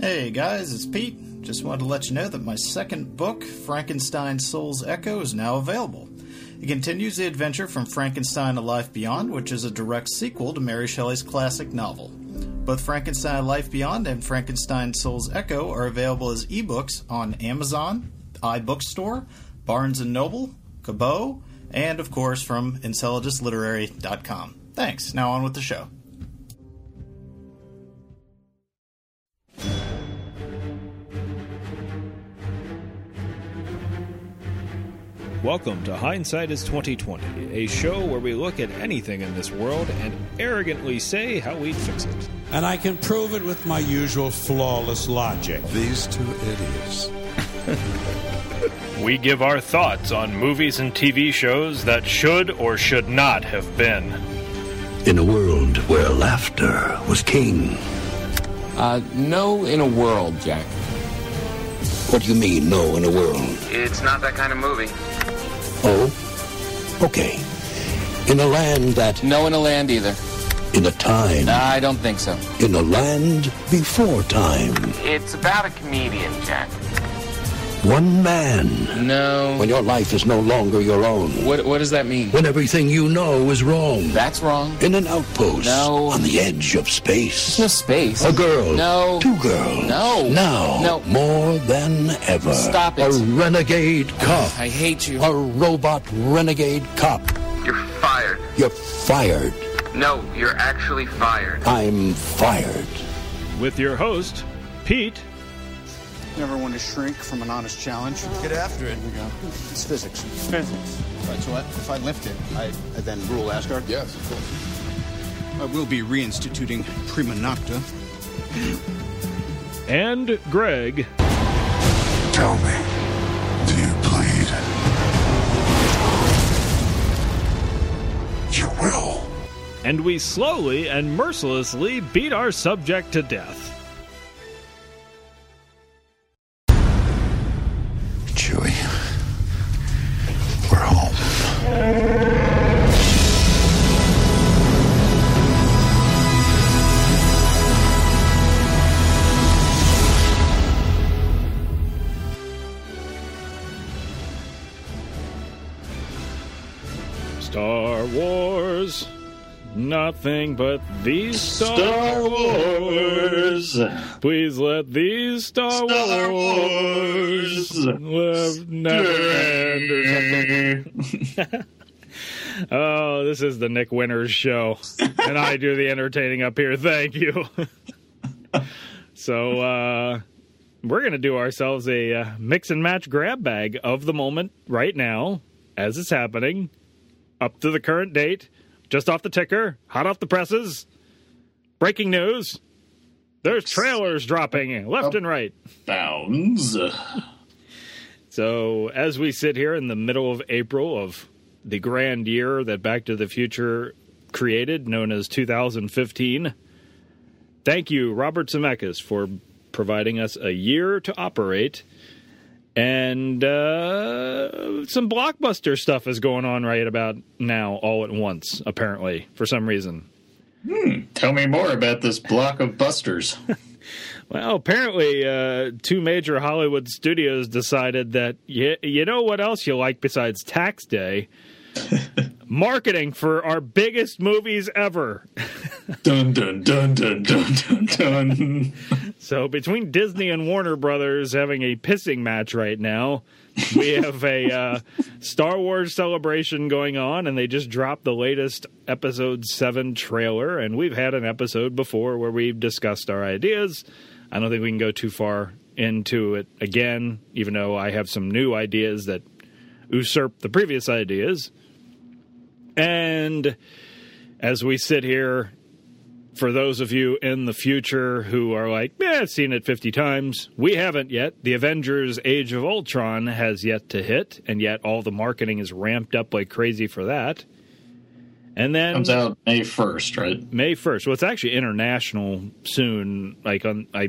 Hey guys, it's Pete. Just wanted to let you know that my second book, Frankenstein Soul's Echo, is now available. It continues the adventure from Frankenstein A Life Beyond, which is a direct sequel to Mary Shelley's classic novel. Both Frankenstein A Life Beyond and Frankenstein Soul's Echo are available as ebooks on Amazon, iBookstore, Barnes & Noble, Kobo, and of course from EnceladusLiterary.com. Thanks. Now on with the show. Welcome to Hindsight is 2020, a show where we look at anything in this world and arrogantly say how we'd fix it. And I can prove it with my usual flawless logic. These two idiots. We give our thoughts on movies and TV shows that should or should not have been. In a world where laughter was king. Uh, no in a world, Jack. What do you mean, no in a world? It's not that kind of movie. Oh? Okay. In a land that. No in a land either. In a time. I don't think so. In a land before time. It's about a comedian, Jack. One man. No. When your life is no longer your own. What What does that mean? When everything you know is wrong. That's wrong. In an outpost. No. On the edge of space. No space. A girl. No. Two girls. No. Now. No. More than ever. Stop it. A renegade cop. I hate you. A robot renegade cop. You're fired. You're fired. No, you're actually fired. I'm fired. With your host, Pete. Never want to shrink from an honest challenge. Get after it. Here we go. It's physics. Physics. Right, so I, if I lift it, I, I then rule Asgard. Yes, of course. I will be reinstituting Prima Nocta. And Greg. Tell me, do you bleed? You will. And we slowly and mercilessly beat our subject to death. Nothing but these Star, Wars. Please let these Star, Star Wars, live never end or something. oh, this is the Nick Winters show, and I do the entertaining up here. Thank you. so, uh, we're going to do ourselves a uh, mix and match grab bag of the moment right now as it's happening up to the current date, just off the ticker, hot off the presses. Breaking news. There's trailers dropping left and right. Bounds. So, as we sit here in the middle of April of the grand year that Back to the Future created, known as 2015, thank you, Robert Zemeckis, for providing us a year to operate. And uh, some blockbuster stuff is going on right about now, all at once, apparently, for some reason. Tell me more about this block of busters. Well, apparently, uh, two major Hollywood studios decided that you, you know what else you like besides Tax Day? Marketing for our biggest movies ever. dun dun dun dun dun dun dun. So, between Disney and Warner Brothers having a pissing match right now, we have a uh, Star Wars celebration going on, and they just dropped the latest episode 7 trailer. And we've had an episode before where we've discussed our ideas. I don't think we can go too far into it again, even though I have some new ideas that usurp the previous ideas. And as we sit here, for those of you in the future who are like, yeah, I've seen it 50 times, we haven't yet. The Avengers Age of Ultron has yet to hit, and yet all the marketing is ramped up like crazy for that. And then Comes out May 1st, right? May 1st. Well, it's actually international soon, like on I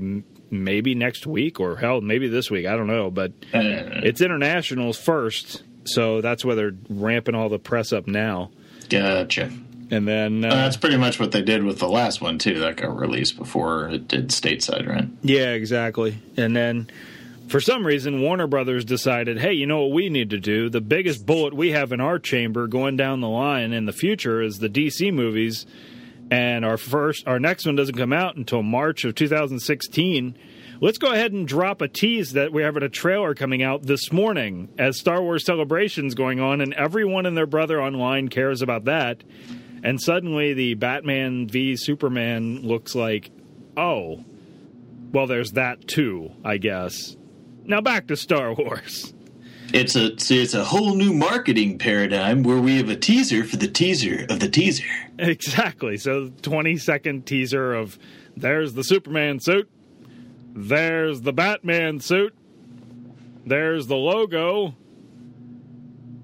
maybe next week or hell, maybe this week. I don't know, but Uh, it's internationals first. So that's why they're ramping all the press up now. gotcha. And then, uh, Uh, that's pretty much what they did with the last one too. That got released before it did stateside, right? yeah, exactly. And then, for some reason, Warner Brothers decided, hey, you know what we need to do? The biggest bullet we have in our chamber going down the line in the future is the DC movies. And our first, our next one doesn't come out until March of 2016. Let's go ahead and drop a tease that we're having a trailer coming out this morning as Star Wars Celebration's going on, and everyone and their brother online cares about that. And suddenly, the Batman v Superman looks like, oh, well, there's that too, I guess. Now back to Star Wars. It's a see, it's a whole new marketing paradigm where we have a teaser for the teaser of the teaser. Exactly. So, 20 second teaser of there's the Superman suit, there's the Batman suit, there's the logo.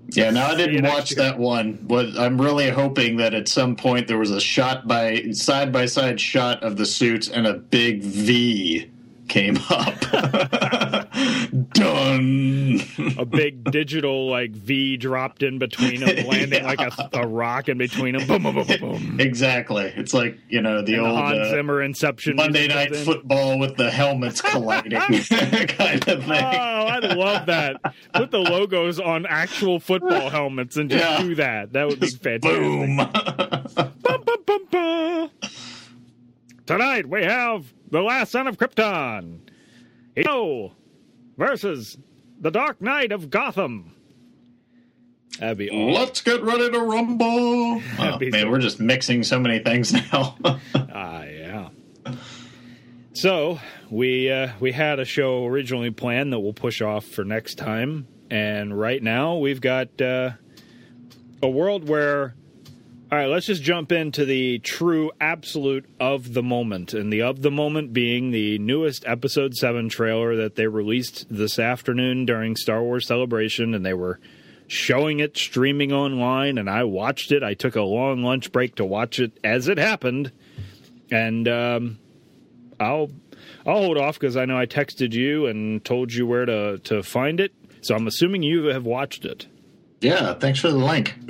Yeah, now I didn't watch that one, but I'm really hoping that at some point there was a shot by side by side shot of the suits and a big V came up. Done. A big digital like V dropped in between them, landing like a, a rock in between them. Boom, boom, boom, boom, boom. exactly. It's like you know the And the old Hans uh, Zimmer Inception. Monday Night in. Football with the helmets colliding kind of thing. Oh. I love that. Put the logos on actual football helmets and just Yeah. do that. That would be fantastic. Boom. Bum, bum, bum, bum. Tonight we have the last son of Krypton. Hero versus the Dark Knight of Gotham. That'd be awesome. Let's get ready to rumble. Oh, man, so- we're just mixing so many things now. Ah, yeah. So we uh, we had a show originally planned that we'll push off for next time, and right now we've got uh, a world where. All right, let's just jump into the true absolute of the moment, and the of the moment being the newest episode seven trailer that they released this afternoon during Star Wars Celebration, and they were showing it streaming online, and I watched it. I took a long lunch break to watch it as it happened and um, I'll I'll hold off because I know I texted you and told you where to to find it. So I'm assuming you have watched it. yeah, thanks for the link.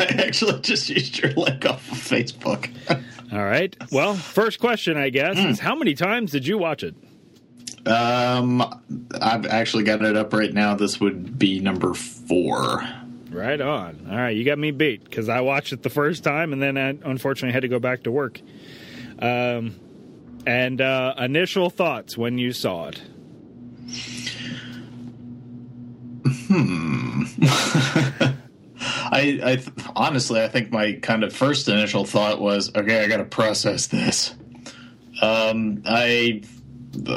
I actually just used your link off of Facebook. All right. Well, first question I guess is how many times did you watch it? Um, I've actually got it up right now. This would be number four. Right on. All right, you got me beat because I watched it the first time and then I unfortunately had to go back to work. Um, and uh, initial thoughts when you saw it. I, I honestly, I think my kind of first initial thought was, okay, I got to process this. Um, I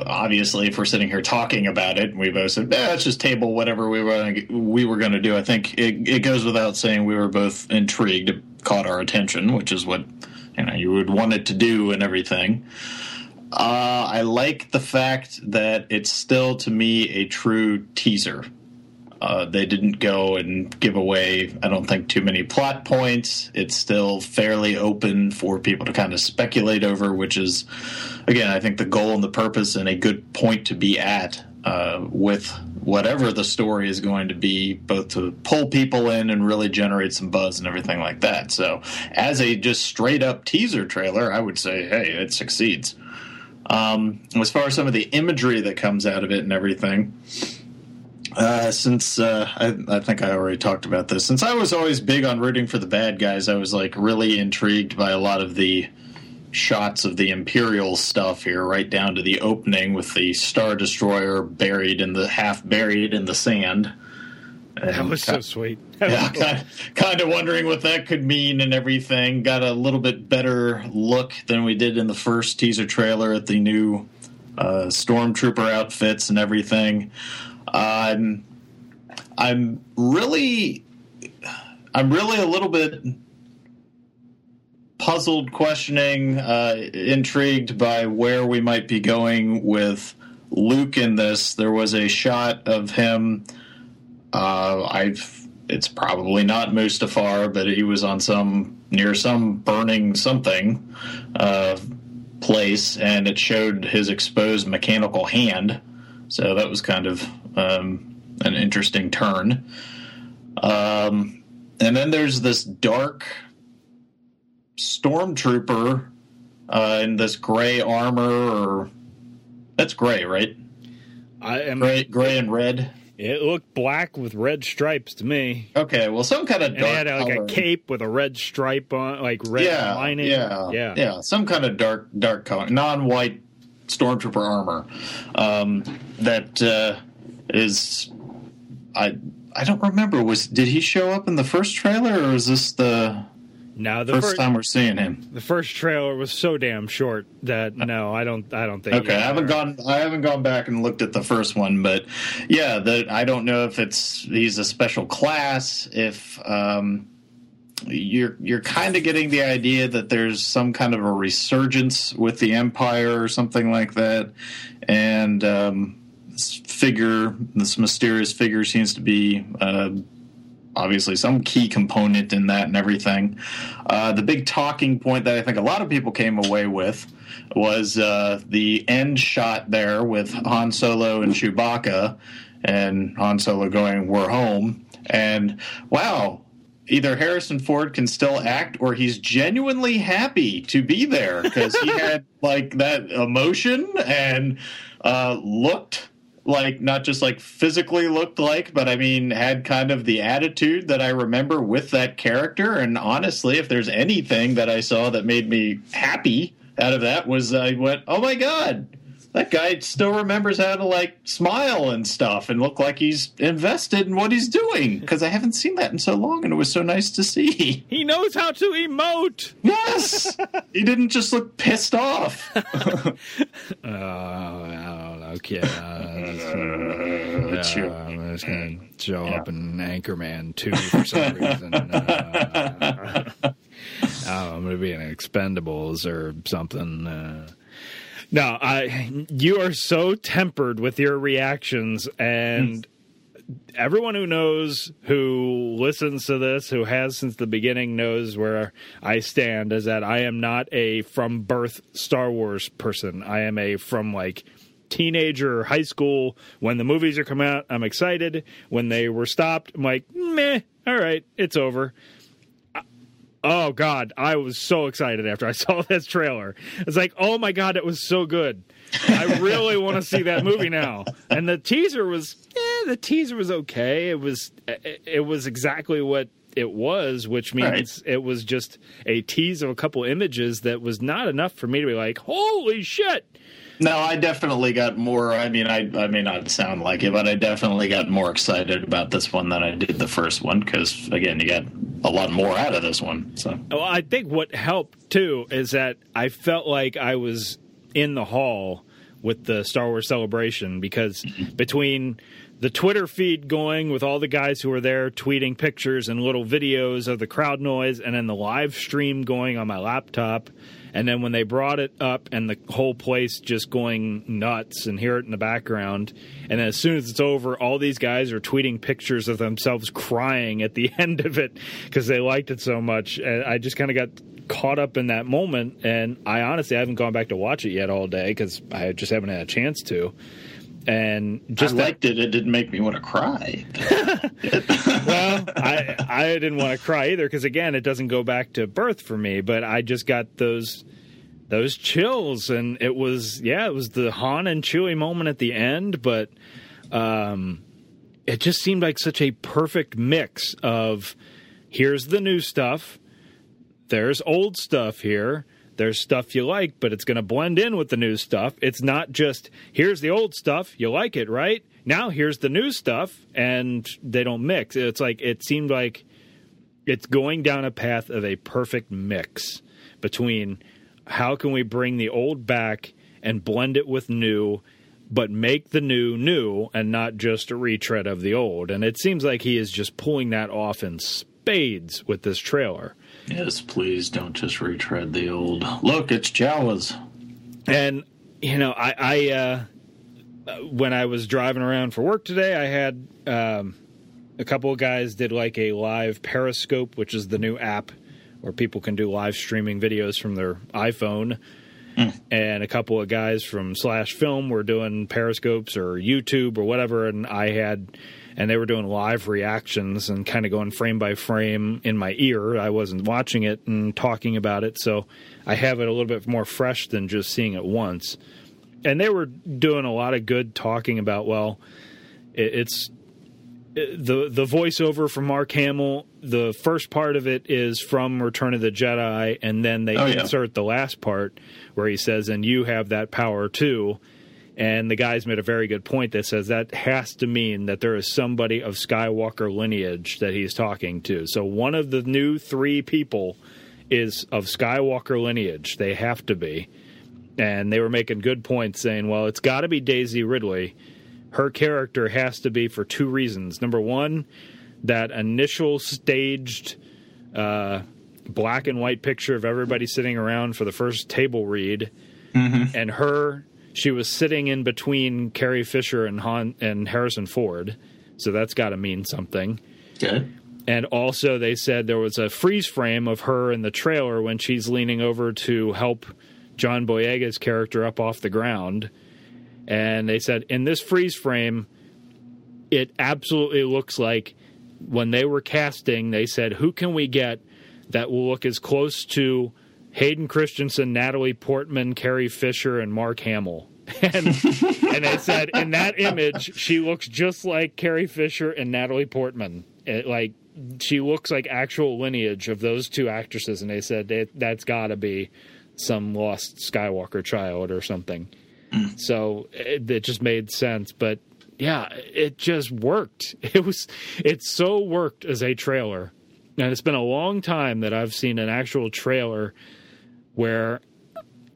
obviously, if we're sitting here talking about it, we both said, eh, let's just table whatever we were we were going to do. I think it, it goes without saying we were both intrigued. It caught our attention, which is what you know you would want it to do and everything. Uh, I like the fact that it's still to me a true teaser. Uh, they didn't go and give away, I don't think, too many plot points. It's still fairly open for people to kind of speculate over, which is, again, I think the goal and the purpose and a good point to be at uh, with whatever the story is going to be, both to pull people in and really generate some buzz and everything like that. So, as a just straight up teaser trailer, I would say, hey, it succeeds. Um, as far as some of the imagery that comes out of it and everything, uh, since uh, I, I think I already talked about this, since I was always big on rooting for the bad guys, I was like really intrigued by a lot of the shots of the Imperial stuff here, right down to the opening with the Star Destroyer buried in the half buried in the sand. That was so sweet. That Yeah, cool. kind, kind of wondering what that could mean and everything. Got a little bit better look than we did in the first teaser trailer at the new uh, stormtrooper outfits and everything. I'm I'm really I'm really a little bit puzzled, questioning, uh, intrigued by where we might be going with Luke in this. There was a shot of him. Uh, I've it's probably not Mustafar, but he was on some near some burning something uh, place, and it showed his exposed mechanical hand. So that was kind of um, an interesting turn. Um, and then there's this dark stormtrooper uh, in this gray armor, or that's gray, right? I am. Gray, gray and red. It looked black with red stripes to me. Okay, well, some kind of And it had like color. a cape with a red stripe on, like red yeah, lining. yeah, yeah, yeah, some kind of dark, dark color, non-white stormtrooper armor. Um, that uh, is, I, I don't remember. Was did he show up in the first trailer, or is this the Now the first first, time we're seeing him? the first trailer was so damn short that no, I don't, I don't think. Okay, I haven't gone. I haven't gone back and looked at the first one, but yeah, the, I don't know if it's he's a special class. If um, you're you're kind of getting the idea that there's some kind of a resurgence with the Empire or something like that, and um, this figure, this mysterious figure, seems to be. Uh, obviously some key component in that and everything. Uh, the big talking point that I think a lot of people came away with was uh, the end shot there with Han Solo and Chewbacca, and Han Solo going, "We're home," and wow. Either Harrison Ford can still act, or he's genuinely happy to be there because he had like that emotion and uh, looked like not just like physically looked like, but I mean had kind of the attitude that I remember with that character. And honestly, if there's anything that I saw that made me happy out of that was I went, oh my god, that guy still remembers how to like smile and stuff and look like he's invested in what he's doing because I haven't seen that in so long, and it was so nice to see. He knows how to emote. Yes, he didn't just look pissed off. Oh, Don't. Uh, Sure. uh, I'm just gonna show up in Anchorman two for some reason. Uh, oh, I'm gonna be in Expendables or something. Uh, no, I. You are so tempered with your reactions, and everyone who knows, who listens to this, who has since the beginning, knows where I stand. Is that I am not a from birth Star Wars person. I am a from like teenager or high school when the movies are coming out. I'm excited. When they were stopped, I'm like, meh. All right, it's over. Oh God, I was so excited after I saw this trailer. It's like, oh my God, it was so good. I really want to see that movie now. And the teaser was, eh, the teaser was okay. It was, it, it was exactly what it was, which means it was just a tease of a couple images that was not enough for me to be like, holy shit. No, I definitely got more. I mean, I I may not sound like it, but I definitely got more excited about this one than I did the first one because again, you got a lot more out of this one. So Well, I think what helped too is that I felt like I was in the hall with the Star Wars celebration because mm-hmm. between the Twitter feed going with all the guys who were there tweeting pictures and little videos of the crowd noise, and then the live stream going on my laptop. And then when they brought it up and the whole place just going nuts and hear it in the background. And then as soon as it's over, all these guys are tweeting pictures of themselves crying at the end of it because they liked it so much. And I just kind of got caught up in that moment. And I honestly haven't gone back to watch it yet all day because I just haven't had a chance to. And just I that- liked it. It didn't make me want to cry. well, I I didn't want to cry either because again, it doesn't go back to birth for me. But I just got those those chills, and it was yeah, it was the Han and Chewie moment at the end, but um, it just seemed like such a perfect mix of here's the new stuff, there's old stuff here. There's stuff you like, but it's going to blend in with the new stuff. It's not just here's the old stuff, you like it, right? Now here's the new stuff, and they don't mix. It's like it seemed like it's going down a path of a perfect mix between how can we bring the old back and blend it with new, but make the new new and not just a retread of the old. And it seems like he is just pulling that off in spades with this trailer. Yes, please don't just retread the old. Look, it's Jawas. And you know, I, I uh, when I was driving around for work today, I had um, a couple of guys did like a live Periscope, which is the new app where people can do live streaming videos from their iPhone. And a couple of guys from Slash Film were doing Periscopes or YouTube or whatever, and I had and they were doing live reactions and kind of going frame by frame in my ear. I wasn't watching it and talking about it, so I have it a little bit more fresh than just seeing it once. And they were doing a lot of good talking about well, it, it's the the voiceover from Mark Hamill. The first part of it is from Return of the Jedi, and then they Oh, yeah. insert the last part where he says, "And you have that power too." And the guys made a very good point that says that has to mean that there is somebody of Skywalker lineage that he's talking to. So one of the new three people is of Skywalker lineage. They have to be. And they were making good points saying, well, it's got to be Daisy Ridley. Her character has to be for two reasons. Number one, that initial staged uh, black and white picture of everybody sitting around for the first table read, and her she was sitting in between Carrie Fisher and Han and Harrison Ford, so that's got to mean something. Good. And also, they said there was a freeze frame of her in the trailer when she's leaning over to help John Boyega's character up off the ground. And they said in this freeze frame, it absolutely looks like when they were casting, they said, Who can we get that will look as close to Hayden Christensen, Natalie Portman, Carrie Fisher, and Mark Hamill? and, and they said in that image, she looks just like Carrie Fisher and Natalie Portman. It, like she looks like actual lineage of those two actresses, and they said that, that's got to be some lost Skywalker child or something. Mm. So it, it just made sense, but yeah, it just worked. It was it so worked as a trailer, and it's been a long time that I've seen an actual trailer where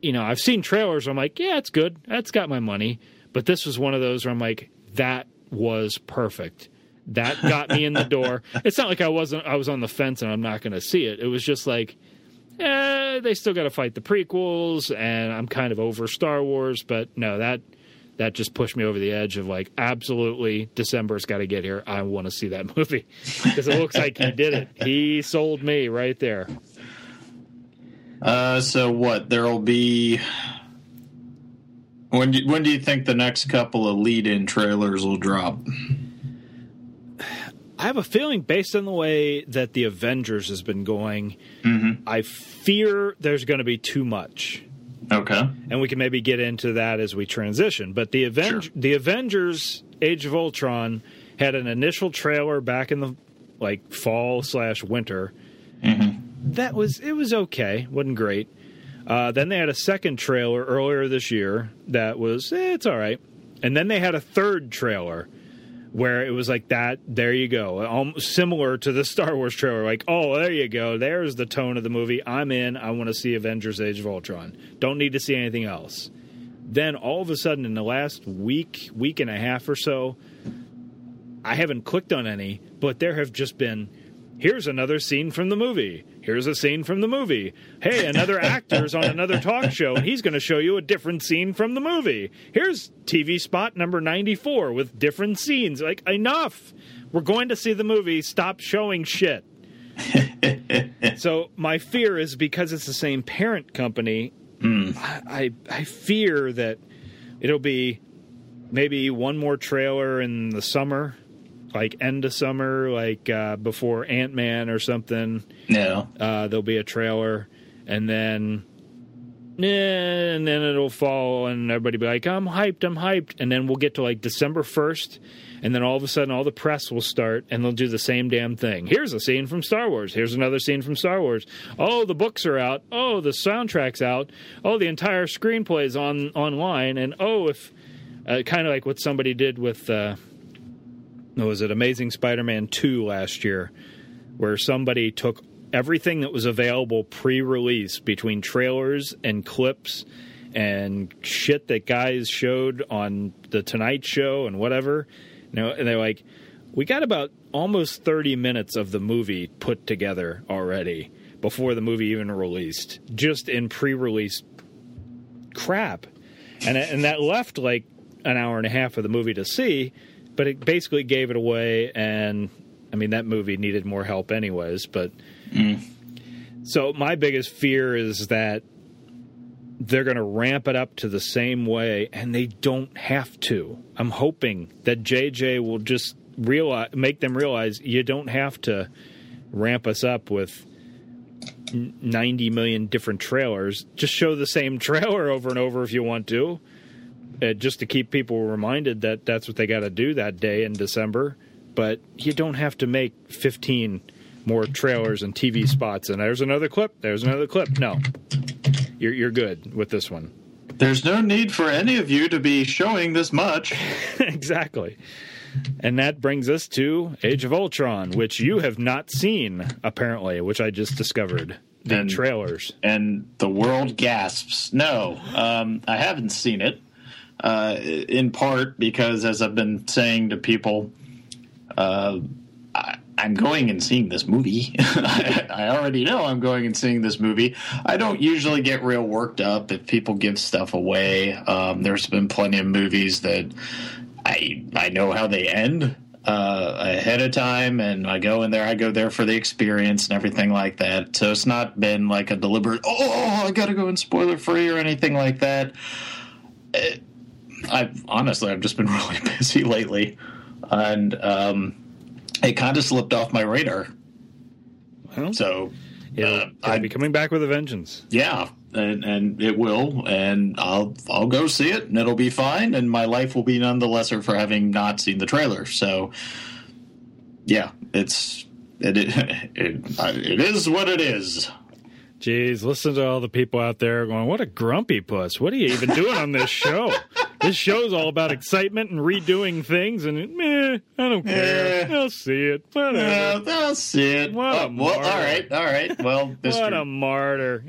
you know I've seen trailers. I'm like, yeah, it's good. That's got my money. But this was one of those where I'm like, that was perfect. That got me in the door. It's not like I wasn't. I was on the fence and I'm not going to see it. It was just like, eh, they still got to fight the prequels, and I'm kind of over Star Wars. But no, that that just pushed me over the edge of like, absolutely, December's got to get here. I want to see that movie because it looks like he did it. He sold me right there. Uh, so what? There'll be. When do, when do you think the next couple of lead-in trailers will drop? I have a feeling, based on the way that the Avengers has been going, I fear there's going to be too much. Okay. and we can maybe get into that as we transition. But the Aven- Sure. the Avengers: Age of Ultron had an initial trailer back in the like fall slash winter. That was it was okay, wasn't great. Uh, then they had a second trailer earlier this year that was eh, it's all right, and then they had a third trailer where it was like that. There you go, almost similar to the Star Wars trailer. Like, oh, there you go. There's the tone of the movie. I'm in. I want to see Avengers: Age of Ultron. Don't need to see anything else. Then all of a sudden, in the last week, week and a half or so, I haven't clicked on any, but there have just been. Here's another scene from the movie. Here's a scene from the movie. Hey, another actor's on another talk show, and he's going to show you a different scene from the movie. Here's TV spot number 94 with different scenes. Like, enough. We're going to see the movie. Stop showing shit. so, my fear is because it's the same parent company, hmm. I, I, I fear that it'll be maybe one more trailer in the summer, like end of summer, like uh, before Ant Man or something. No. Uh, there'll be a trailer, and then, and then it'll fall, and everybody be like, "I'm hyped, I'm hyped," and then we'll get to like December first, and then all of a sudden, all the press will start, and they'll do the same damn thing. Here's a scene from Star Wars. Here's another scene from Star Wars. Oh, the books are out. Oh, the soundtrack's out. Oh, the entire screenplay's on online, and oh, if uh, kind of like what somebody did with. Uh, was it Amazing Spider-Man 2 last year where somebody took everything that was available pre-release between trailers and clips and shit that guys showed on the Tonight Show and whatever. You know, and they're like, we got about almost 30 minutes of the movie put together already before the movie even released, just in pre-release crap. And and that left like an hour and a half of the movie to see, but it basically gave it away and I mean that movie needed more help anyways, but mm. so my biggest fear is that they're going to ramp it up to the same way and they don't have to. I'm hoping that JJ will just realize make them realize you don't have to ramp us up with 90 million different trailers. Just show the same trailer over and over if you want to, uh, just to keep people reminded that that's what they got to do that day in December. But you don't have to make 15 more trailers and TV spots. And there's another clip. There's another clip. No, you're you're good with this one. There's no need for any of you to be showing this much. exactly. And that brings us to Age of Ultron, which you have not seen, apparently, which I just discovered. The And- trailers. and the world gasps. No, um, I haven't seen it. Uh, in part because, as I've been saying to people, uh, I, I'm going and seeing this movie. I, I already know I'm going and seeing this movie. I don't usually get real worked up if people give stuff away. Um, there's been plenty of movies that I I know how they end uh, ahead of time, and I go in there. I go there for the experience and everything like that. So it's not been like a deliberate. Oh, I got to go in spoiler free or anything like that. It, I've honestly, I've just been really busy lately, and um, it kind of slipped off my radar. Well, So it'll, uh, it'll be coming back with a vengeance. yeah, and and it will, and I'll I'll go see it, and it'll be fine, and my life will be none the lesser for having not seen the trailer. So, yeah, it's it it it, it is what it is. Jeez, listen to all the people out there going, "What a grumpy puss! What are you even doing on this show? this show's all about excitement and redoing things, and meh, I don't care. I'll see it. Whatever. I'll see it. What a Oh, well, all martyr. right, all right. Well, Mister. What a martyr!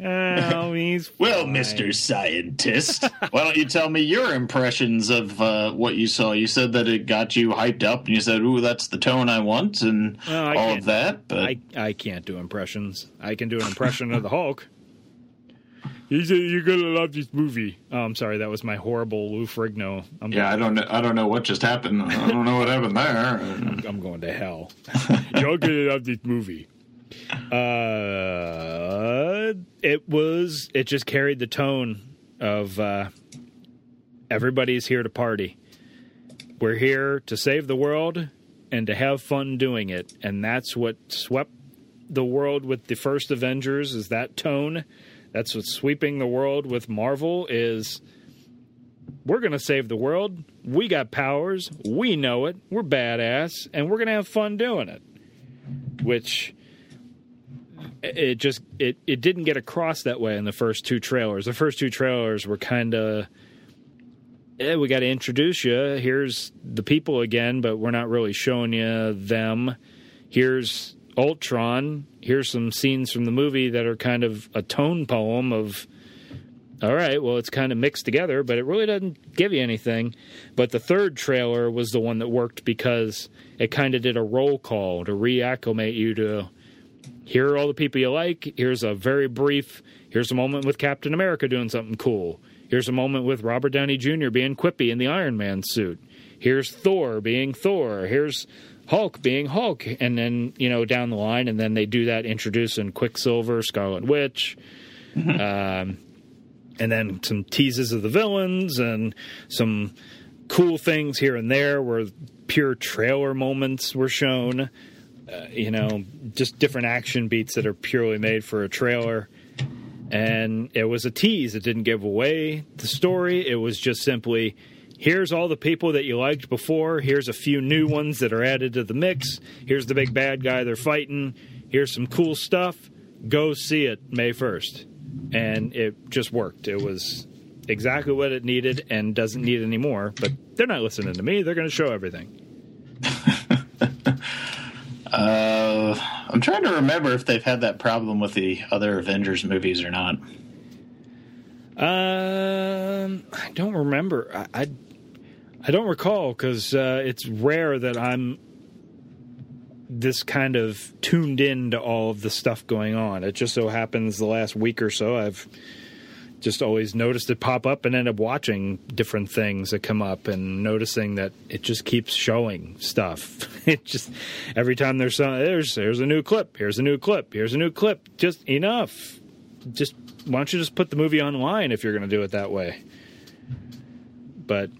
Oh, he's Well. Mr. Scientist, why don't you tell me your impressions of uh, what you saw? You said that it got you hyped up, and you said, "Ooh, that's the tone I want," and Well, I all of that. But I I can't do impressions. I can do an impression of the Hulk. You said you're gonna love this movie. Oh, I'm sorry, that was my horrible Lou Ferrigno. I'm yeah, I don't know. I don't know what just happened. I don't know what happened there. I'm going to hell. You're gonna love this movie. Uh, it was. It just carried the tone of uh, everybody's here to party. We're here to save the world and to have fun doing it, and that's what swept the world with the first Avengers. Is that tone? That's what's sweeping the world with Marvel. Is we're going to save the world. We got powers. We know it. We're badass, and we're going to have fun doing it. Which it just it it didn't get across that way in the first two trailers. The first two trailers were kind of yeah, we got to introduce you. Here's the people again, but we're not really showing you them. Here's Ultron. Here's some scenes from the movie that are kind of a tone poem of all right, well, it's kind of mixed together, but it really doesn't give you anything. But the third trailer was the one that worked because it kind of did a roll call to reacclimate you to here are all the people you like. Here's a very brief, here's a moment with Captain America doing something cool. Here's a moment with Robert Downey Jr. being quippy in the Iron Man suit. Here's Thor being Thor. Here's Hulk being Hulk. And then, you know, down the line, and then they do that introducing Quicksilver, Scarlet Witch. um, and then some teases of the villains and some cool things here and there where pure trailer moments were shown. Uh, you know, just different action beats that are purely made for a trailer. And it was a tease. It didn't give away the story. It was just simply here's all the people that you liked before. Here's a few new ones that are added to the mix. Here's the big bad guy they're fighting. Here's some cool stuff. Go see it May 1st. And it just worked. It was exactly what it needed and doesn't need any more. But they're not listening to me. They're going to show everything. Uh, I'm trying to remember if they've had that problem with the other Avengers movies or not. Um, I don't remember. I I, I don't recall because uh, it's rare that I'm this kind of tuned in to all of the stuff going on. It just so happens the last week or so I've just always noticed it pop up and end up watching different things that come up and noticing that it just keeps showing stuff. It just every time there's some there's there's a new clip, here's a new clip, here's a new clip. Just enough. Just why don't you just put the movie online if you're going to do it that way? But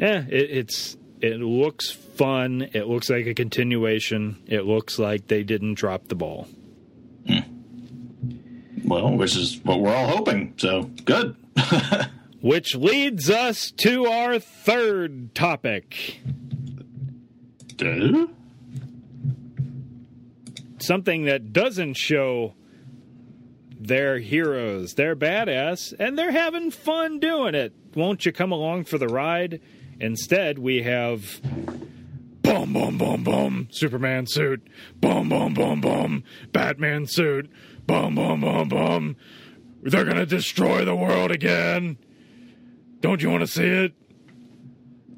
yeah, it, it's It looks fun. It looks like a continuation. It looks like they didn't drop the ball. Hmm. Well, which is what we're all hoping. So good. Which leads us to our third topic. Duh? Something that doesn't show their heroes. They're badass and they're having fun doing it. Won't you come along for the ride? Instead, we have boom, boom, boom, boom, Superman suit, boom, boom, boom, boom, Batman suit, boom, boom, boom, boom. They're gonna destroy the world again. Don't you want to see it?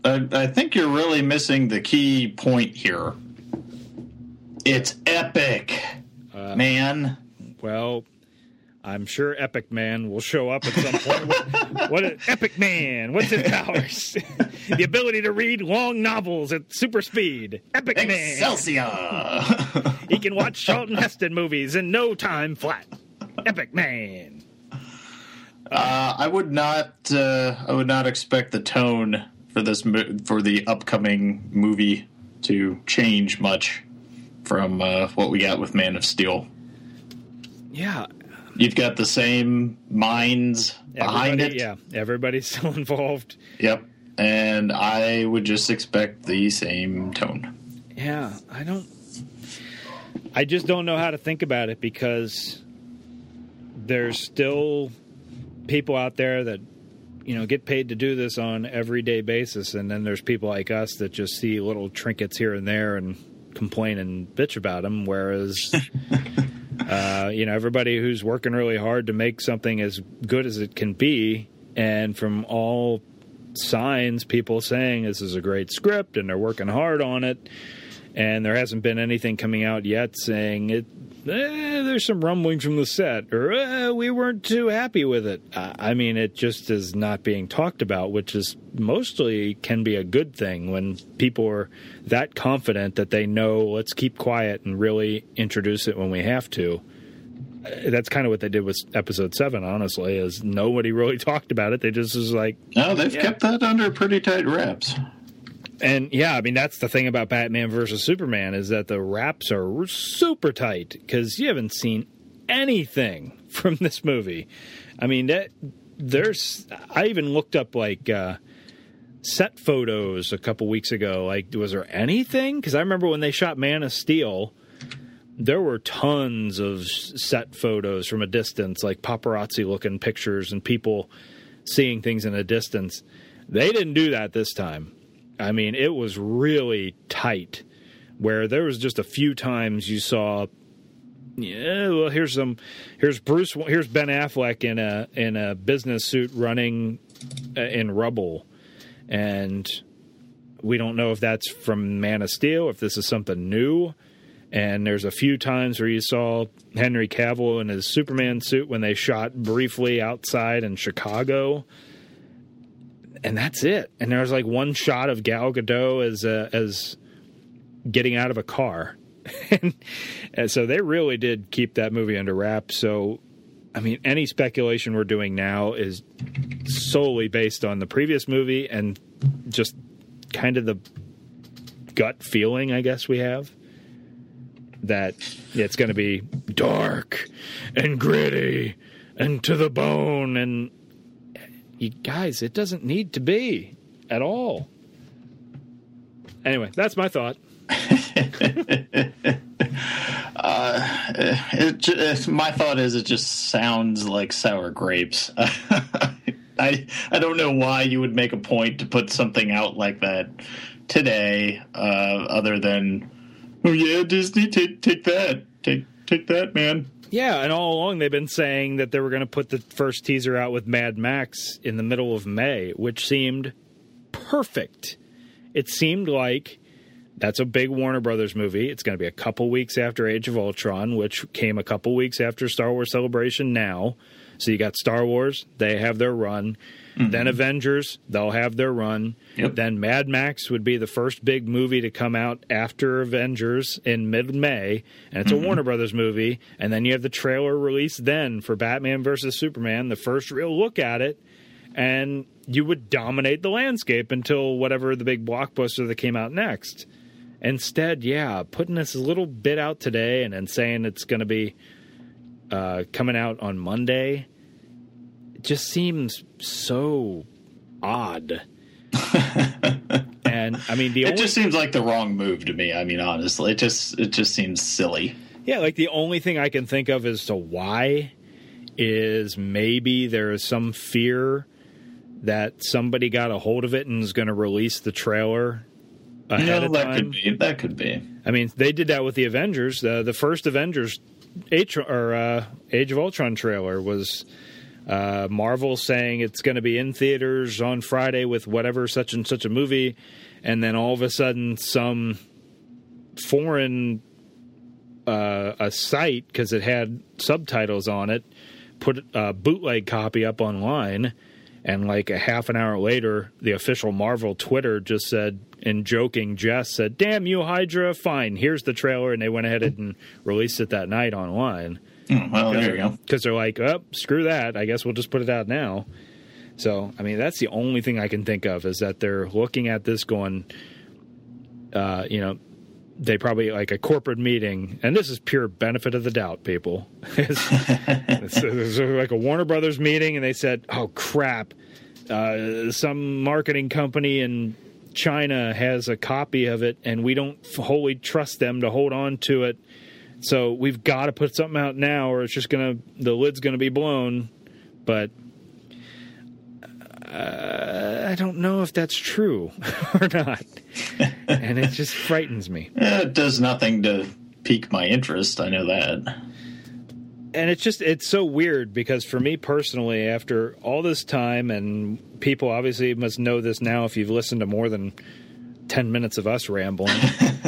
I, I think you're really missing the key point here. It's epic, uh, man. Well, I'm sure Epic Man will show up at some point. what, what is Epic Man? What's his powers? the ability to read long novels at super speed. Epic Man. Excelsior! He can watch Charlton Heston movies in no time flat. Epic Man. Uh, I would not. Uh, I would not expect the tone for this mo- for the upcoming movie to change much from uh, what we got with Man of Steel. Yeah. You've got the same minds behind everybody- it. Yeah. Everybody's still involved. Yep. And I would just expect the same tone. Yeah. I don't. I just don't know how to think about it because there's still people out there that you know get paid to do this on everyday basis and then there's people like us that just see little trinkets here and there and complain and bitch about them whereas uh, you know everybody who's working really hard to make something as good as it can be and from all signs people saying this is a great script and they're working hard on it and there hasn't been anything coming out yet saying it. Eh, there's some rumblings from the set, or eh, we weren't too happy with it. I mean, it just is not being talked about, which is mostly can be a good thing when people are that confident that they know. Let's keep quiet and really introduce it when we have to. Uh, That's kind of what they did with episode seven. Honestly, is nobody really talked about it. They just was like, No, they've Yeah. kept that under pretty tight wraps. And yeah, I mean that's the thing about Batman versus Superman is that the wraps are super tight because you haven't seen anything from this movie. I mean that there's I even looked up like uh, set photos a couple weeks ago. Like, was there anything? Because I remember when they shot Man of Steel, there were tons of set photos from a distance, like paparazzi looking pictures and people seeing things in a distance. They didn't do that this time. I mean, it was really tight. Where there was just a few times you saw, yeah, well, here's some, here's Bruce, here's Ben Affleck in a in a business suit running uh, in rubble, and we don't know if that's from Man of Steel, if this is something new. And there's a few times where you saw Henry Cavill in his Superman suit when they shot briefly outside in Chicago and that's it. And there's like one shot of Gal Gadot as uh, as getting out of a car, and, and so they really did keep that movie under wraps. So, I mean, any speculation we're doing now is solely based on the previous movie and just kind of the gut feeling, I guess we have that it's going to be dark and gritty and to the bone and you guys, it doesn't need to be at all. Anyway, that's my thought. It, ju- it, my thought is, it just sounds like sour grapes. I I don't know why you would make a point to put something out like that today, uh, other than, oh yeah, Disney, take take that, take take that, man. Yeah, and all along they've been saying that they were going to put the first teaser out with Mad Max in the middle of May, which seemed perfect. It seemed like that's a big Warner Brothers movie. It's going to be a couple weeks after Age of Ultron, which came a couple weeks after Star Wars Celebration now. So you got Star Wars, they have their run. Then Avengers, they'll have their run. Yep. Then Mad Max would be the first big movie to come out after Avengers in mid May, and it's a Warner Brothers movie. And then you have the trailer released then for Batman versus Superman, the first real look at it. And you would dominate the landscape until whatever the big blockbuster that came out next. Instead, yeah, putting this little bit out today and then saying it's going to be uh, coming out on Monday it just seems so odd. and I mean, the It only just seems like the wrong move to me. I mean, honestly, it just it just seems silly. Yeah, like the only thing I can think of as to why is maybe there is some fear that somebody got a hold of it and is going to release the trailer ahead No, of that time. could be. That could be. I mean, they did that with the Avengers. The the first Avengers Age or uh, Age of Ultron trailer was uh, Marvel saying it's going to be in theaters on Friday with whatever such and such a movie, and then all of a sudden some foreign uh, a site because it had subtitles on it put a bootleg copy up online and like a half an hour later the official marvel twitter just said in joking jest said damn you hydra fine here's the trailer and they went ahead and released it that night online Hmm, well, there you go. because they're like oh screw that i guess we'll just put it out now so i mean that's the only thing i can think of is that they're looking at this going uh, you know they probably like a corporate meeting, and this is pure benefit of the doubt, people. it's, it's, it's like a Warner Brothers meeting, and they said, "Oh crap, uh, some marketing company in China has a copy of it, and we don't wholly trust them to hold on to it. So we've got to put something out now, or it's just gonna the lid's gonna be blown." But uh, I don't know if that's true or not, and it just frightens me. It does nothing to pique my interest. I know that. and it's just it's so weird because for me personally after all this time and people obviously must know this now if you've listened to more than 10 minutes of us rambling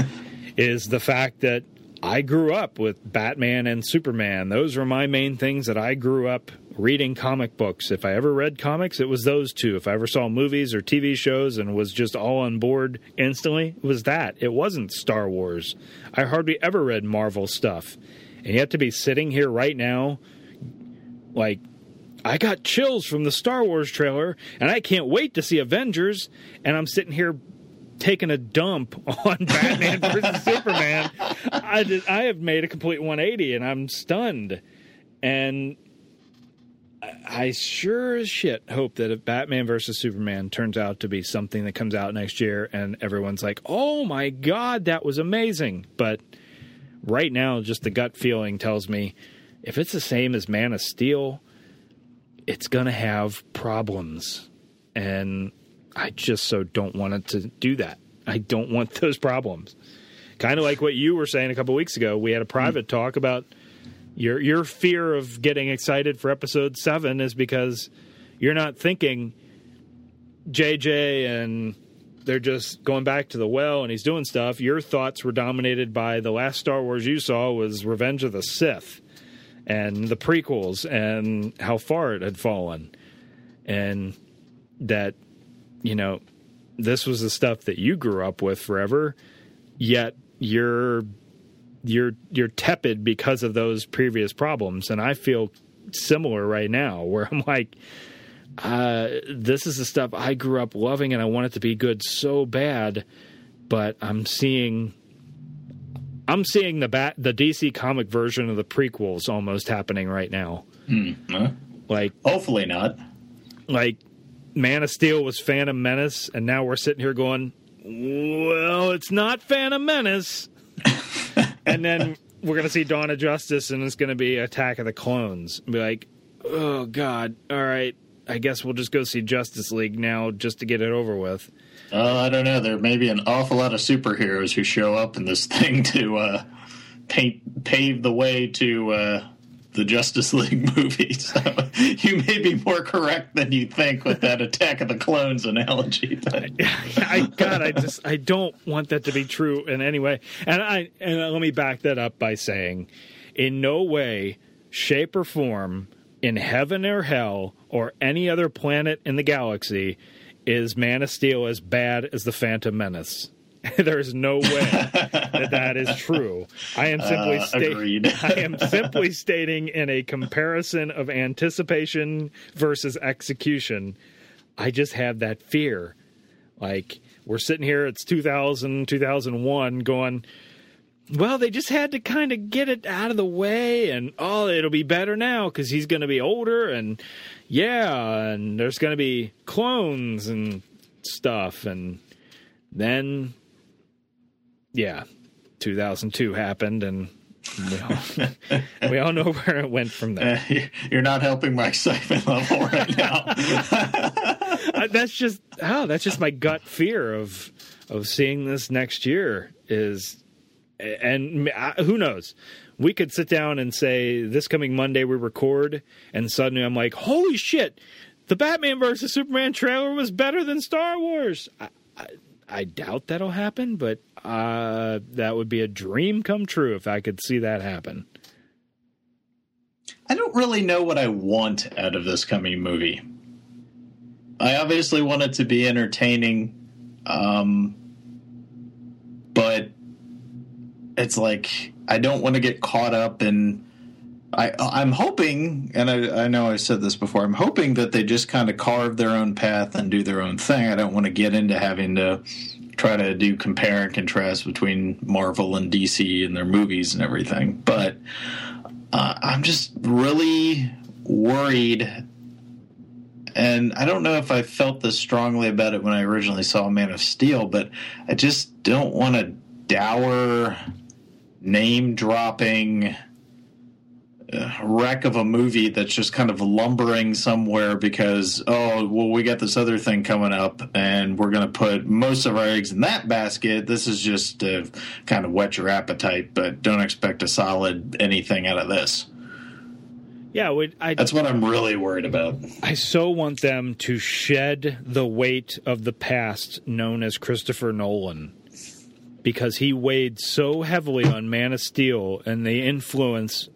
is the fact that I grew up with Batman and Superman. Those were my main things that I grew up reading comic books. If I ever read comics, it was those two. If I ever saw movies or TV shows and was just all on board instantly, it was that. It wasn't Star Wars. I hardly ever read Marvel stuff. And yet to be sitting here right now, like, I got chills from the Star Wars trailer, and I can't wait to see Avengers, and I'm sitting here taking a dump on Batman versus Superman. I, did, I have made a complete 180, and I'm stunned. And I- I sure as shit hope that if Batman versus Superman turns out to be something that comes out next year, and everyone's like, "Oh my god, that was amazing," but right now, just the gut feeling tells me if it's the same as Man of Steel, it's going to have problems. And I just so don't want it to do that. I don't want those problems. Kind of like what you were saying a couple weeks ago. We had a private talk about your your fear of getting excited for episode 7 is because you're not thinking JJ and they're just going back to the well and he's doing stuff. Your thoughts were dominated by the last Star Wars you saw was Revenge of the Sith and the prequels and how far it had fallen. And that, you know, this was the stuff that you grew up with forever, yet you're you're you're tepid because of those previous problems. And I feel similar right now where I'm like uh, this is the stuff I grew up loving, and I want it to be good so bad. But I'm seeing, I'm seeing the bat, the DC comic version of the prequels almost happening right now. Huh? Like, Hopefully not. like Man of Steel was Phantom Menace, and now we're sitting here going, well, it's not Phantom Menace. and then we're gonna see Dawn of Justice, and it's gonna be Attack of the Clones. Be like, oh god, all right. I guess we'll just go see Justice League now just to get it over with. Uh, I don't know. There may be an awful lot of superheroes who show up in this thing to uh, paint pave the way to uh, the Justice League movie. So you may be more correct than you think with that Attack of the Clones analogy. But I God, I just I don't want that to be true in any way. And I and let me back that up by saying, in no way, shape, or form, in heaven or hell or any other planet in the galaxy, is Man of Steel as bad as the Phantom Menace. there is no way that that is true. I am simply Uh, sta- agreed. I am simply stating in a comparison of anticipation versus execution. I just have that fear. Like we're sitting here, it's 2000, 2001, going, well, they just had to kind of get it out of the way, and oh, it'll be better now because he's going to be older, and yeah, and there's going to be clones and stuff, and then yeah, 2002 happened, and we all, we all know where it went from there. You're not helping my excitement level right now. Uh, that's just oh, that's just my gut fear of of seeing this next year is, and uh, who knows. We could sit down and say this coming Monday we record, and suddenly I'm like, holy shit, the Batman versus Superman trailer was better than Star Wars. I, I, I doubt that'll happen, but uh, that would be a dream come true if I could see that happen. I don't really know what I want out of this coming movie. I obviously want it to be entertaining, um, but it's like I don't want to get caught up in. I I'm hoping, and I, I know I said this before. I'm hoping that they just kind of carve their own path and do their own thing. I don't want to get into having to try to do compare and contrast between Marvel and DC and their movies and everything. But uh, I'm just really worried and I don't know if I felt this strongly about it when I originally saw Man of Steel, but I just don't want a dour, name dropping wreck of a movie that's just kind of lumbering somewhere because, oh, well, we got this other thing coming up and we're going to put most of our eggs in that basket. This is just to kind of whet your appetite, but don't expect a solid anything out of this. Yeah, I, that's what I'm really worried about. I so want them to shed the weight of the past known as Christopher Nolan because he weighed so heavily on Man of Steel and the influence.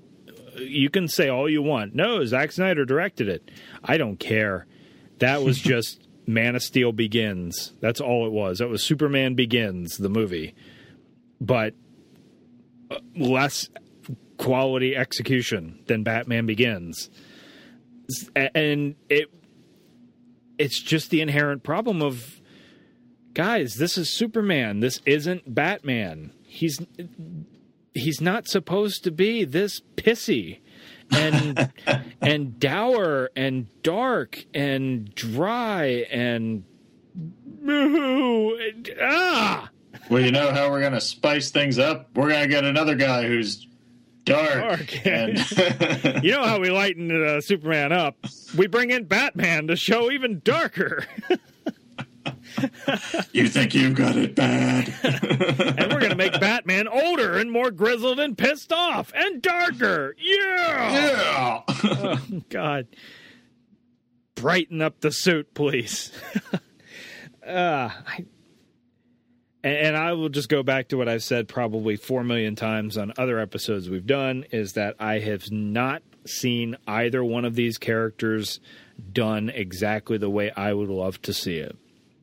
You can say all you want. No, Zack Snyder directed it. I don't care. That was just Man of Steel Begins. That's all it was. That was Superman Begins, the movie. But uh, less quality execution than Batman Begins. And it it's just the inherent problem of guys, this is Superman. This isn't Batman. He's he's not supposed to be this pissy and and dour and dark and dry and ah. Well, you know how we're going to spice things up? We're going to get another guy who's dark. dark. And you know how we lighten uh, Superman up? We bring in Batman to show even darker. You think you've got it bad. and we're going to make Batman older and more grizzled and pissed off and darker. Yeah. Yeah. oh, God. Brighten up the suit, please. uh, I, and I will just go back to what I've said probably four million times on other episodes we've done is that I have not seen either one of these characters done exactly the way I would love to see it.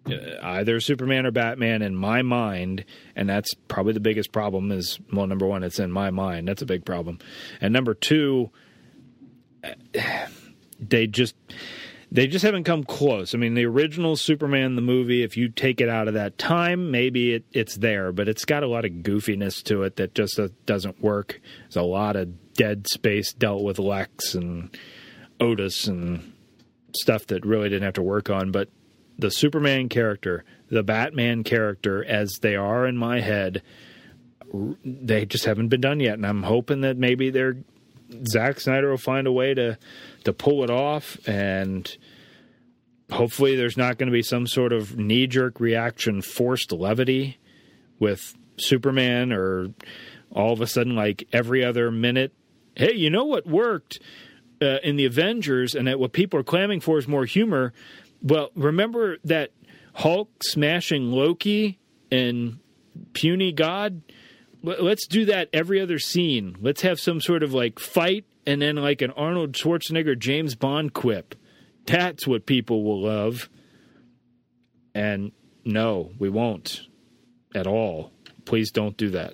Uh, either Superman or Batman in my mind, and that's probably the biggest problem. Is well, number one, it's in my mind. That's a big problem, and number two, they just they just haven't come close. I mean, the original Superman, the movie, if you take it out of that time, maybe it, it's there, but it's got a lot of goofiness to it that just uh, doesn't work. There's a lot of dead space dealt with Lex and Otis and stuff that really didn't have to work on. But the Superman character, the Batman character, as they are in my head, they just haven't been done yet. And I'm hoping that maybe they're Zack Snyder will find a way to to pull it off and hopefully there's not going to be some sort of knee jerk reaction forced levity with Superman or all of a sudden like every other minute hey you know what worked uh, in the Avengers and that what people are clamming for is more humor well remember that Hulk smashing Loki and puny god let's do that every other scene. Let's have some sort of like fight and then like an Arnold Schwarzenegger James Bond quip. That's what people will love. And no, we won't at all. Please don't do that.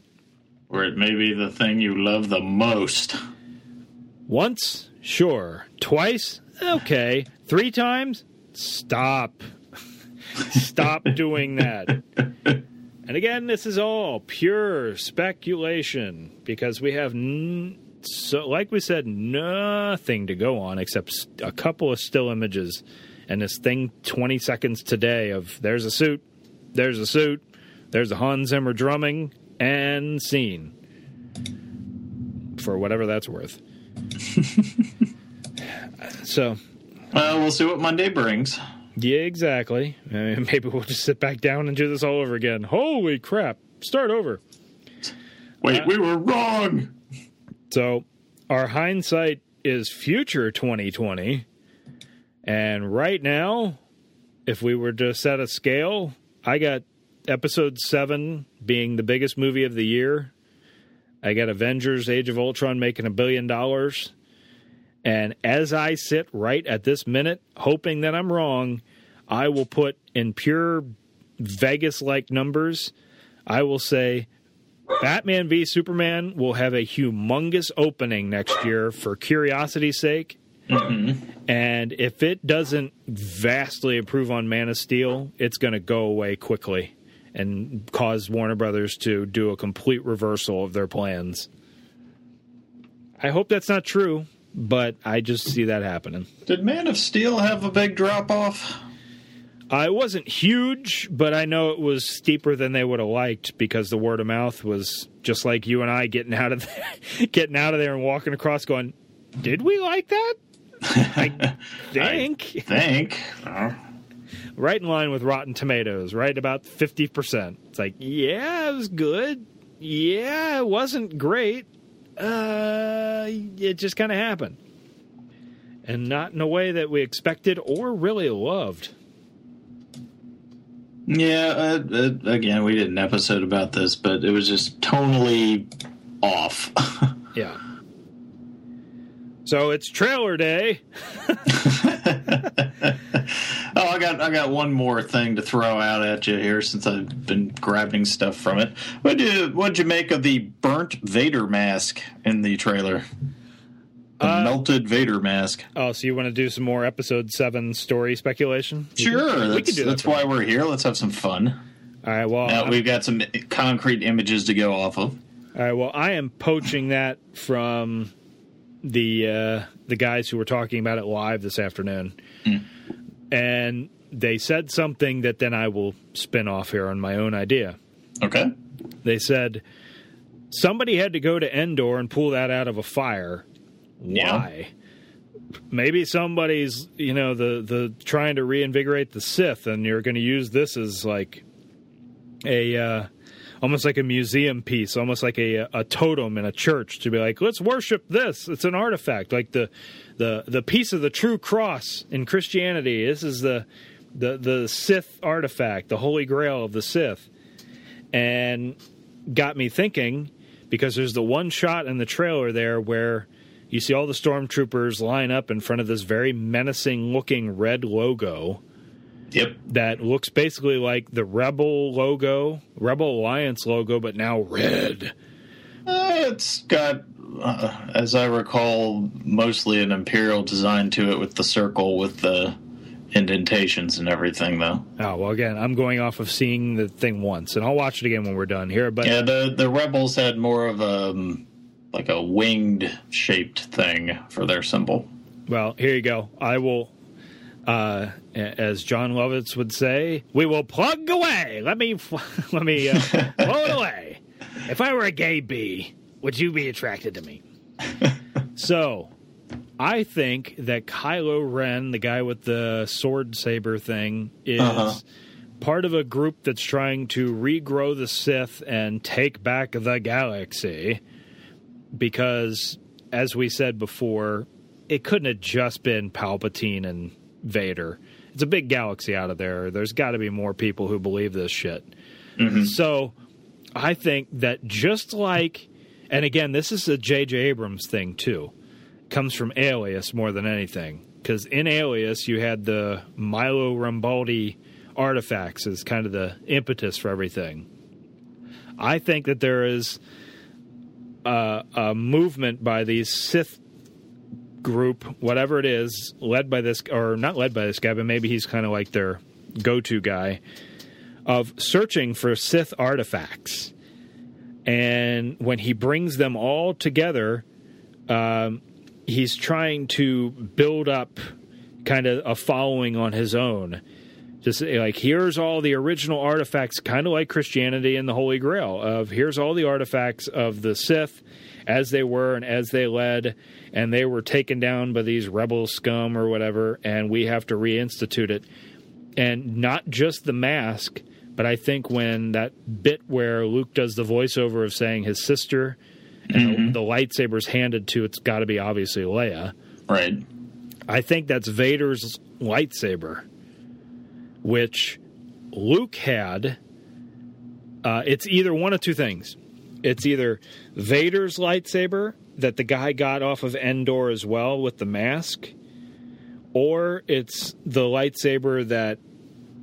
Or it may be the thing you love the most. Once? Sure. Twice? Okay. Three times? Stop. Stop doing that. And again, this is all pure speculation because we have, n- so like we said, nothing to go on except a couple of still images and this thing 20 seconds today of there's a suit, there's a suit, there's a Hans Zimmer drumming, and scene. For whatever that's worth. so, Well, we'll see what Monday brings. yeah, exactly. I mean, maybe we'll just sit back down and do this all over again. Holy crap. Start over. Wait, uh, we were wrong. So, our hindsight is future 2020. And right now, if we were to set a scale, I got episode 7 being the biggest movie of the year. I got Avengers Age of Ultron making a billion dollars. And as I sit right at this minute, hoping that I'm wrong, I will put in pure Vegas like numbers, I will say Batman v Superman will have a humongous opening next year for curiosity's sake. Mm-hmm. And if it doesn't vastly improve on Man of Steel, it's going to go away quickly and cause Warner Brothers to do a complete reversal of their plans. I hope that's not true, but I just see that happening. Did Man of Steel have a big drop off? Uh, it wasn't huge, but I know it was steeper than they would have liked because the word of mouth was just like you and I getting out of there, getting out of there and walking across, going, "Did we like that?" I think I Think. Right in line with Rotten Tomatoes, right about fifty percent. It's like, yeah, it was good. Yeah, it wasn't great. Uh, it just kind of happened, and not in a way that we expected or really loved. yeah, uh, uh, again, we did an episode about this, but it was just tonally off. Yeah. So it's trailer day. I got I got one more thing to throw out at you here since I've been grabbing stuff from it. What you what'd you make of the burnt Vader mask in the trailer? The Uh, melted Vader mask. Oh, so you want to do some more episode seven story speculation? Sure, we that's, can do that. that's why we're here. Let's have some fun. All right. Well, Now I'm- we've got some concrete images to go off of. all right. Well, I am poaching that from the uh, the guys who were talking about it live this afternoon, and they said something that then I will spin off here on my own idea. Okay. They said somebody had to go to Endor and pull that out of a fire. Yeah. Why? Maybe somebody's, you know, the the trying to reinvigorate the Sith, and you're going to use this as like a uh, almost like a museum piece, almost like a a totem in a church to be like, let's worship this. It's an artifact, like the the the piece of the true cross in Christianity. This is the the the Sith artifact, the Holy Grail of the Sith, and got me thinking because there's the one shot in the trailer there where you see all the stormtroopers line up in front of this very menacing looking red logo Yep. that looks basically like the Rebel logo, Rebel Alliance logo, but now red. Uh, it's got, uh, as I recall, mostly an imperial design to it with the circle with the indentations and everything, though. Oh well, again, I'm going off of seeing the thing once, and I'll watch it again when we're done here. But Yeah, the the rebels had more of a um, like a winged shaped thing for their symbol. Well, here you go. I will, uh, as Jon Lovitz would say, we will plug away. Let me, let me uh, blow it away. If I were a gay bee, would you be attracted to me? so, I think that Kylo Ren, the guy with the sword saber thing, is Uh-huh. part of a group that's trying to regrow the Sith and take back the galaxy because, as we said before, it couldn't have just been Palpatine and Vader. It's a big galaxy out of there. There's got to be more people who believe this shit. Mm-hmm. So, I think that just like, and again, this is a J.J. Abrams thing too, comes from Alias more than anything. Because in Alias, you had the Milo Rambaldi artifacts as kind of the impetus for everything. I think that there is a, a movement by these Sith group, whatever it is, led by this or not led by this guy, but maybe he's kind of like their go-to guy of searching for Sith artifacts. And when he brings them all together, um, he's trying to build up kind of a following on his own. Just like here's all the original artifacts, kind of like Christianity and the Holy Grail. Of here's all the artifacts of the Sith as they were and as they led, and they were taken down by these rebel scum or whatever, and we have to reinstitute it. And not just the mask, but I think when that bit where Luke does the voiceover of saying his sister and the, the lightsaber's handed to, it's got to be obviously Leia. Right. I think that's Vader's lightsaber, which Luke had. Uh, it's either one of two things. It's either Vader's lightsaber that the guy got off of Endor as well with the mask, or it's the lightsaber that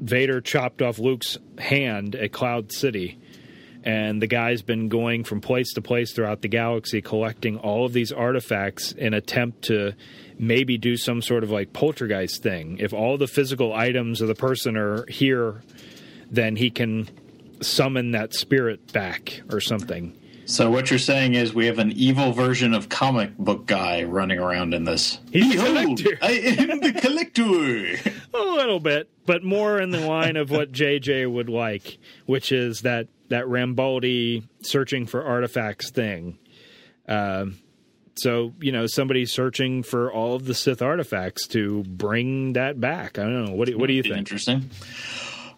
Vader chopped off Luke's hand at Cloud City. And the guy's been going from place to place throughout the galaxy collecting all of these artifacts in attempt to maybe do some sort of like poltergeist thing. If all the physical items of the person are here, then he can summon that spirit back or something. So what you're saying is we have an evil version of comic book guy running around in this. He's the Behold, collector. I am the collector. A little bit, but more in the line of what JJ would like, which is that that Rambaldi searching for artifacts thing. Um, so you know, somebody searching for all of the Sith artifacts to bring that back. I don't know. What do, what do you think? Interesting.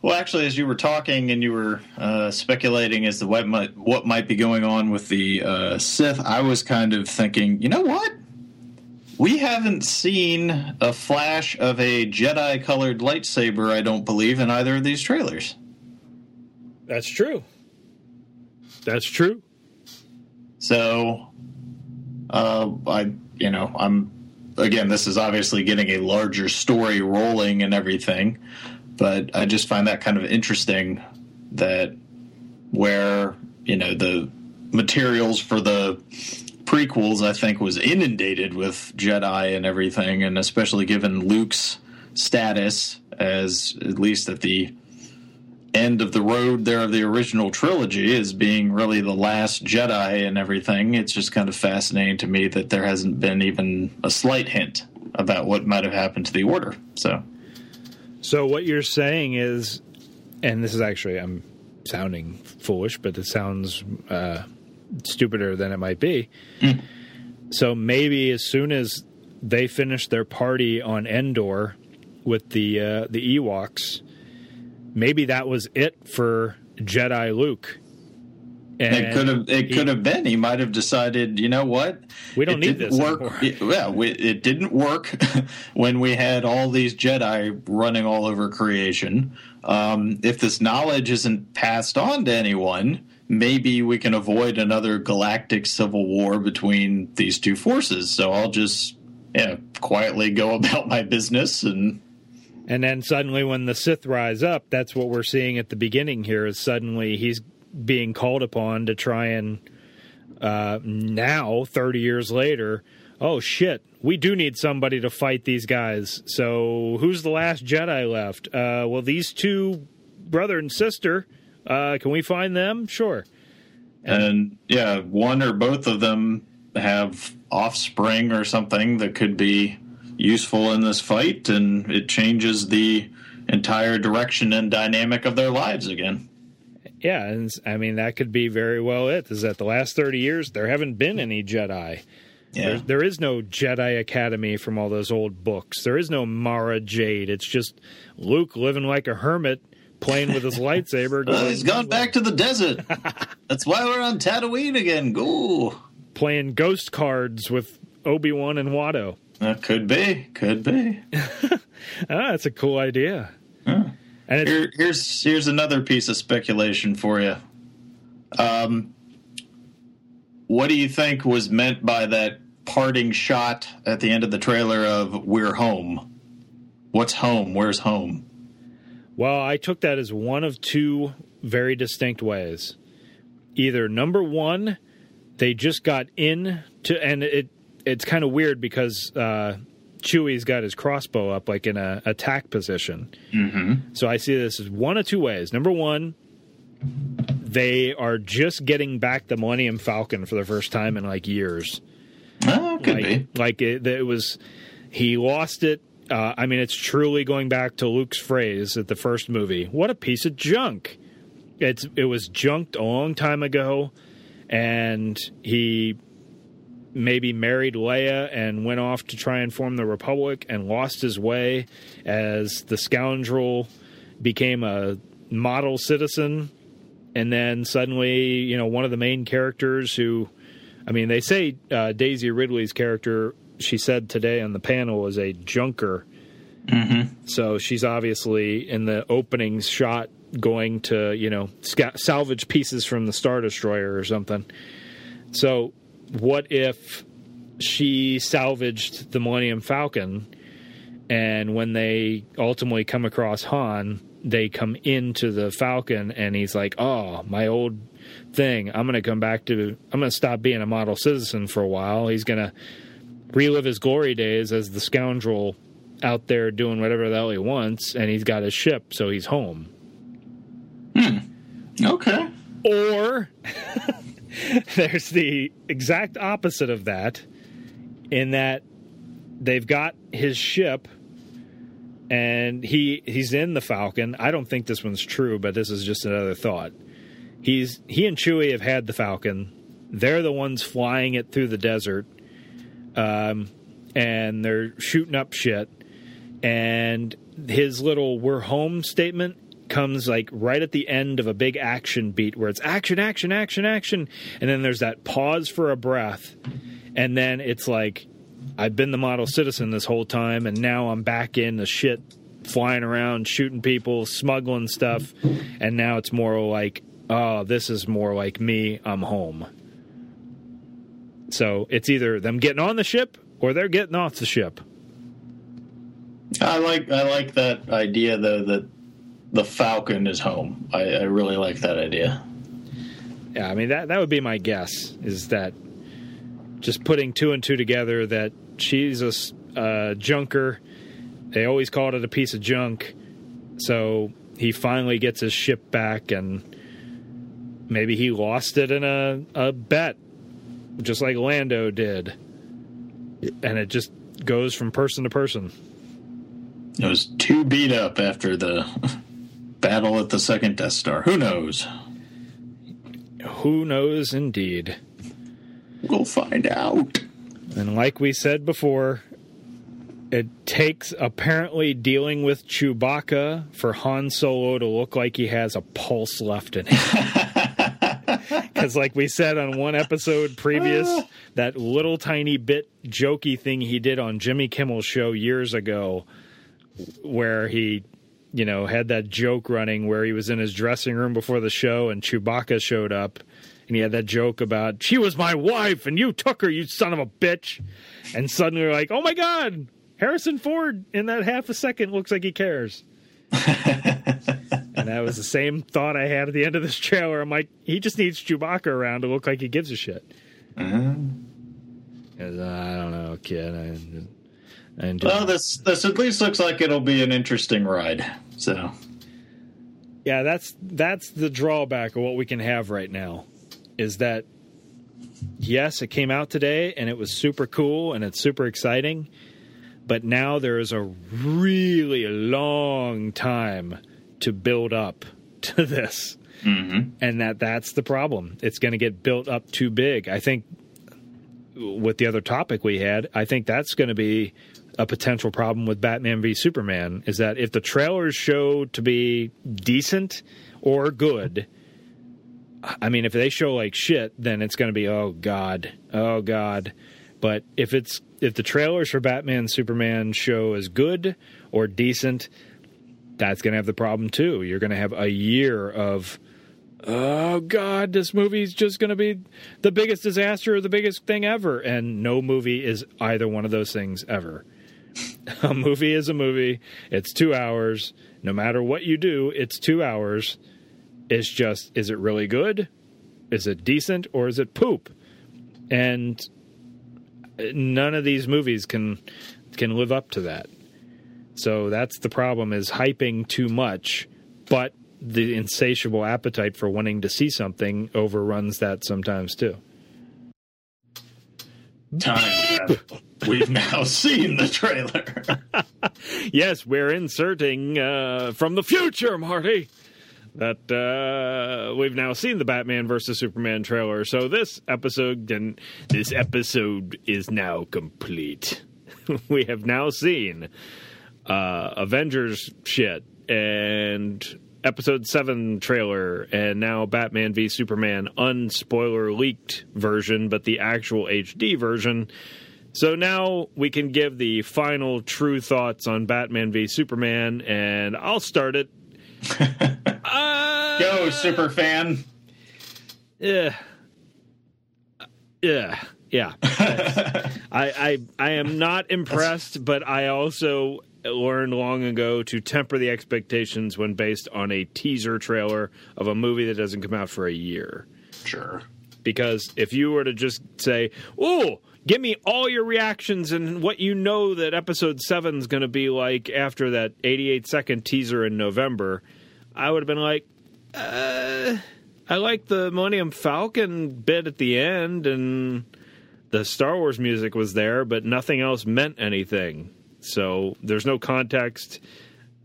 Well, actually, as you were talking and you were uh, speculating as to what might what might be going on with the uh, Sith, I was kind of thinking, you know what? We haven't seen a flash of a Jedi colored lightsaber. I don't believe in either of these trailers. That's true. That's true. So, uh, I, you know, I'm again. This is obviously getting a larger story rolling and everything, but I just find that kind of interesting that where you know the materials for the prequels, I think, was inundated with Jedi and everything, and especially given Luke's status as at least at the end of the road there of the original trilogy as being really the last Jedi and everything. It's just kind of fascinating to me that there hasn't been even a slight hint about what might have happened to the Order. So, So what you're saying is, and this is actually I'm sounding foolish, but it sounds uh, stupider than it might be. So maybe as soon as they finish their party on Endor with the uh, the Ewoks, maybe that was it for Jedi Luke. And it could have it he- could have been. He might have decided, you know what? We don't It need didn't this work. It, yeah, we, it didn't work when we had all these Jedi running all over creation. Um, if this knowledge isn't passed on to anyone, maybe we can avoid another galactic civil war between these two forces. So I'll just yeah quietly go about my business and And then suddenly, when the Sith rise up, that's what we're seeing at the beginning here. Is suddenly he's being called upon to try and uh, now, thirty years later, oh shit, we do need somebody to fight these guys. So who's the last Jedi left? Uh, well, these two brother and sister. Uh, can we find them? Sure. and yeah, one or both of them have offspring or something that could be useful in this fight, and it changes the entire direction and dynamic of their lives again. Yeah, and I mean that could be very well it. Is that the last thirty years there haven't been any Jedi. Yeah. There, there is no Jedi Academy from all those old books. There is no Mara Jade. It's just Luke living like a hermit, playing with his lightsaber. Well, he's gone back to the desert. That's why we're on Tatooine again. Go. playing ghost cards with Obi Wan and Watto. That could be. Could be. Ah, that's a cool idea. And Here, here's here's another piece of speculation for you. Um, what do you think was meant by that parting shot at the end of the trailer of "We're home"? What's home? Where's home? well, I took that as one of two very distinct ways. Either number one, they just got in to, and it it's kind of weird because uh, Chewie's got his crossbow up like in a attack position. Mm-hmm. So I see this as one of two ways. Number one, they are just getting back the Millennium Falcon for the first time in like years. Oh, could like, be. Like it, it was, he lost it. Uh, I mean, it's truly going back to Luke's phrase at the first movie. What a piece of junk! It's it was junked a long time ago, and he maybe married Leia and went off to try and form the Republic and lost his way as the scoundrel became a model citizen, and then suddenly, you know, one of the main characters who I mean, they say uh, Daisy Ridley's character, she said today on the panel, is a junker. Mm-hmm. So she's obviously in the opening shot going to, you know, salvage pieces from the Star Destroyer or something. So what if she salvaged the Millennium Falcon and when they ultimately come across Han, they come into the Falcon and he's like, oh, my old thing. I'm going to come back to, I'm going to stop being a model citizen for a while. He's going to relive his glory days as the scoundrel out there doing whatever the hell he wants, and he's got his ship, so he's home. Hmm. Okay. Or there's the exact opposite of that, in that they've got his ship and he he's in the Falcon. I don't think this one's true, but this is just another thought. He's he and Chewie have had the Falcon. They're the ones flying it through the desert, um, and they're shooting up shit. And his little "we're home" statement comes like right at the end of a big action beat where it's action, action, action, action, and then there's that pause for a breath, and then it's like I've been the model citizen this whole time, and now I'm back in the shit, flying around, shooting people, smuggling stuff, and now it's more like, oh, this is more like me. I'm home. So it's either them getting on the ship or they're getting off the ship. I like I like that idea though that the Falcon is home. I, I really like that idea. Yeah, I mean that that would be my guess is that just putting two and two together that she's a uh, junker. They always called it a piece of junk. So he finally gets his ship back, and maybe he lost it in a, a bet, just like Lando did. And it just goes from person to person. It was too beat up after the battle at the second Death Star. Who knows? Who knows, indeed. We'll find out. And like we said before, it takes apparently dealing with Chewbacca for Han Solo to look like he has a pulse left in him. Because, like we said on one episode previous, that little tiny bit jokey thing he did on Jimmy Kimmel's show years ago, where he, you know, had that joke running where he was in his dressing room before the show and Chewbacca showed up and he had that joke about she was my wife and you took her, you son of a bitch. And suddenly you're like, oh my god, Harrison Ford in that half a second looks like he cares. and that was the same thought I had at the end of this trailer. I'm like, he just needs Chewbacca around to look like he gives a shit. uh, I don't know, kid. I, I Well, this this at least looks like it'll be an interesting ride. So yeah, that's that's the drawback of what we can have right now, is that yes, it came out today and it was super cool and it's super exciting, but now there is a really long time to build up to this, mm-hmm. and that that's the problem. It's going to get built up too big. I think with the other topic we had, I think that's going to be a potential problem with Batman v Superman is that if the trailers show to be decent or good, I mean, if they show like shit, then it's going to be oh god, oh god. But if it's if the trailers for Batman Superman show as good or decent, that's going to have the problem too. You're going to have a year of oh god, this movie's just going to be the biggest disaster or the biggest thing ever, and no movie is either one of those things ever. a movie is a movie. It's two hours. No matter what you do, it's two hours. It's just, is it really good? Is it decent or is it poop? And none of these movies can can live up to that. So that's the problem is hyping too much, but the insatiable appetite for wanting to see something overruns that sometimes too. Time. We've now seen the trailer. yes, we're inserting uh, from the future, Marty. That uh, we've now seen the Batman versus Superman trailer. So this episode and this episode is now complete. we have now seen uh, Avengers shit and episode 7 trailer and now Batman v Superman unspoiler leaked version but the actual HD version. So now we can give the final true thoughts on Batman v Superman and I'll start it. uh, Go, super fan. Yeah. Yeah. Yeah. I, I I am not impressed, but I also learned long ago to temper the expectations when based on a teaser trailer of a movie that doesn't come out for a year. Sure. Because if you were to just say, "Oh, give me all your reactions and what you know that episode 7 is going to be like after that 88 second teaser in November," I would have been like, uh, I like the Millennium Falcon bit at the end and the Star Wars music was there, but nothing else meant anything. So there's no context.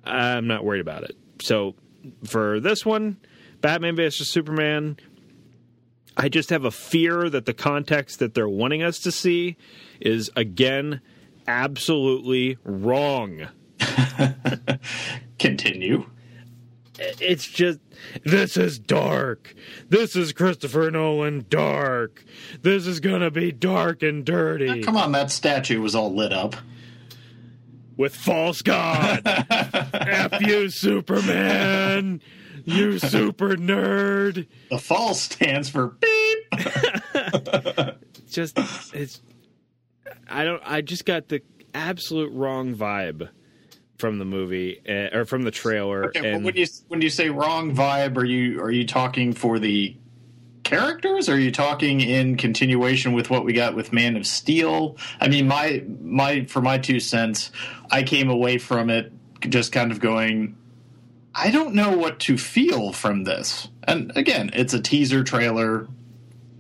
I'm not worried about it. So for this one, Batman vs Superman, I just have a fear that the context that they're wanting us to see is again absolutely wrong. Continue. It's just this is dark. This is Christopher Nolan dark. This is gonna be dark and dirty. Come on, that statue was all lit up. with false god. F you, Superman. You super nerd. The false stands for beep. Just it's. I don't. I just got the absolute wrong vibe from the movie uh, or from the trailer. Okay, and when you when you say wrong vibe, are you are you talking for the characters? Or are you talking in continuation with what we got with Man of Steel? I mean, my my for my two cents, I came away from it just kind of going, I don't know what to feel from this. And again, it's a teaser trailer.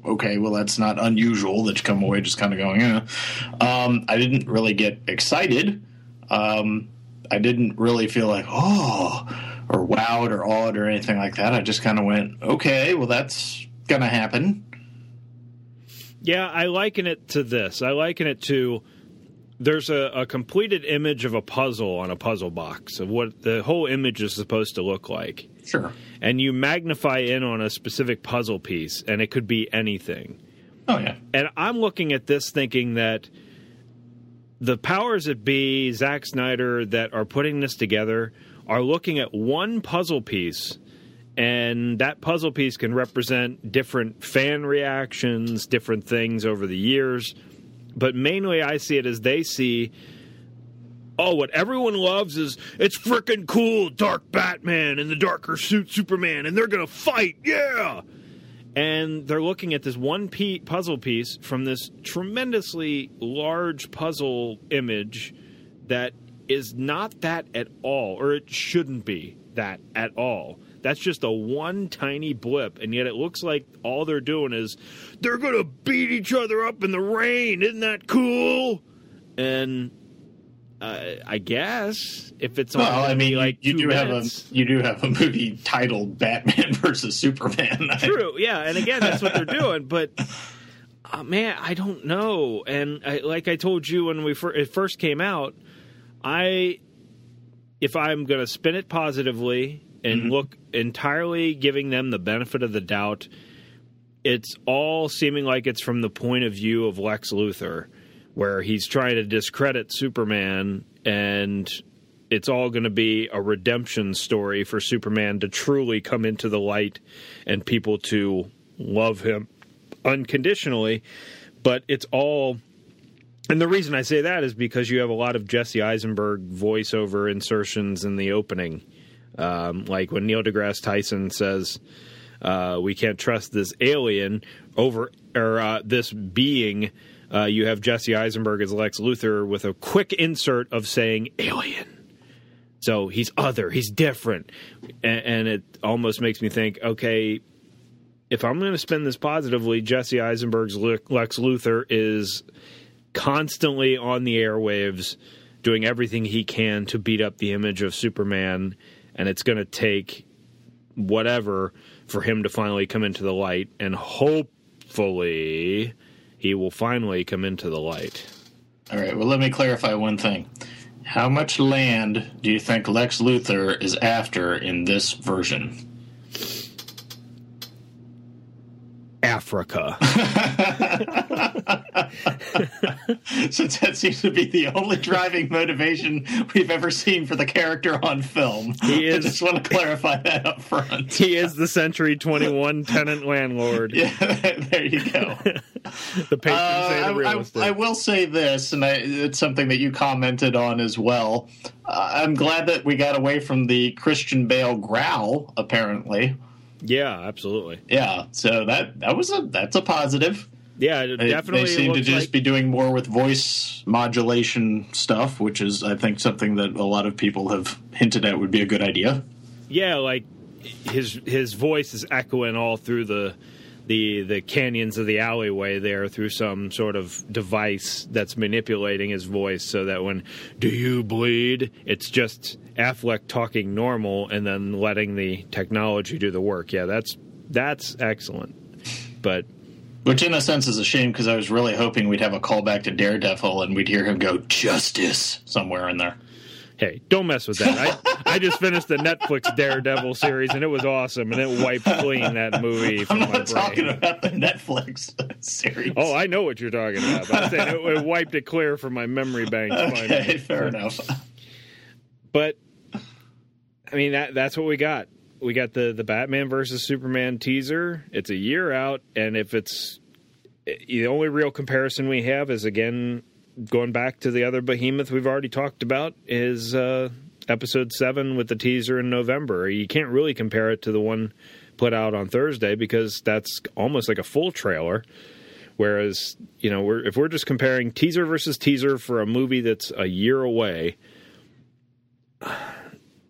Okay, well, that's not unusual that you come away just kind of going, eh. Um, I didn't really get excited. Um, I didn't really feel like, oh, or wowed or awed or anything like that. I just kind of went, okay, well, that's going to happen. Yeah, I liken it to this. I liken it to there's a, a completed image of a puzzle on a puzzle box of what the whole image is supposed to look like. Sure. And you magnify in on a specific puzzle piece, and it could be anything. Oh, yeah. And I'm looking at this thinking that the powers that be, Zack Snyder, that are putting this together are looking at one puzzle piece, and that puzzle piece can represent different fan reactions, different things over the years. But mainly, I see it as they see. Oh, what everyone loves is it's freaking cool, Dark Batman and the darker suit Superman, and they're gonna fight, yeah and they're looking at this one pe- puzzle piece from this tremendously large puzzle image that is not that at all, or it shouldn't be that at all. That's just a one tiny blip, and yet it looks like all they're doing is they're gonna beat each other up in the rain. Isn't that cool? And uh, I guess if it's Well, I mean, like you do have a you do have a movie titled Batman versus Superman. True, yeah, and again, that's what they're doing. But uh, man, I don't know. And I, like I told you when we fir- it first came out, I if I'm going to spin it positively and mm-hmm. look entirely giving them the benefit of the doubt, it's all seeming like it's from the point of view of Lex Luthor, where he's trying to discredit Superman and it's all going to be a redemption story for Superman to truly come into the light and people to love him unconditionally. But it's all. And the reason I say that is because you have a lot of Jesse Eisenberg voiceover insertions in the opening. Um, like when Neil deGrasse Tyson says, Uh, we can't trust this alien over or uh, this being. Uh, you have Jesse Eisenberg as Lex Luthor with a quick insert of saying alien. So he's other, he's different, and, and it almost makes me think, okay, if I'm going to spin this positively, Jesse Eisenberg's Lex Luthor is constantly on the airwaves doing everything he can to beat up the image of Superman, and it's going to take whatever for him to finally come into the light, and hopefully he will finally come into the light. All right, well, let me clarify one thing. How much land do you think Lex Luthor is after in this version? Africa. Since that seems to be the only driving motivation we've ever seen for the character on film. He is, I just want to clarify that up front. He is the Century 21 tenant landlord. Yeah, there you go. the patron uh, saint of real I, estate. I, I will say this, and I, it's something that you commented on as well. Uh, I'm glad that we got away from the Christian Bale growl, apparently. Yeah, absolutely. Yeah, so that that was a that's a positive. Yeah, it They- definitely. They seem to just like- be doing more with voice modulation stuff, which is, I think, something that a lot of people have hinted at would be a good idea. yeah, like his his voice is echoing all through the the the canyons of the alleyway there through some sort of device that's manipulating his voice so that when do you bleed it's just Affleck talking normal and then letting the technology do the work. Yeah, that's that's excellent. But Which, in a sense, is a shame because I was really hoping we'd have a callback to Daredevil and we'd hear him go "Justice" somewhere in there. Hey, don't mess with that. I, I just finished the Netflix Daredevil series and it was awesome and it wiped clean that movie I'm from my not talking brain. about the Netflix series. Oh, I know what you're talking about. But I'm saying it, it wiped it clear from my memory bank. okay, finally. fair enough. But I mean that that's what we got. We got the the Batman versus Superman teaser. It's a year out, and if it's eh, the only real comparison we have is again going back to the other behemoth we've already talked about is uh, episode seven with the teaser in November. You can't really compare it to the one put out on Thursday because that's almost like a full trailer. Whereas, you know, we're, if we're just comparing teaser versus teaser for a movie that's a year away,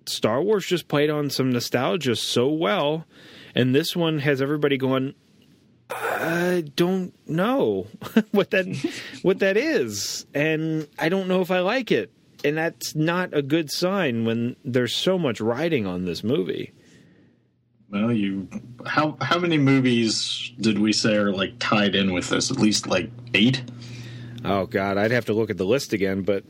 Star Wars just played on some nostalgia so well, and this one has everybody going. I don't know what that what that is, and I don't know if I like it, and that's not a good sign when there's so much riding on this movie. Well, you how how many movies did we say are like tied in with this? At least like eight. Oh God, I'd have to look at the list again, but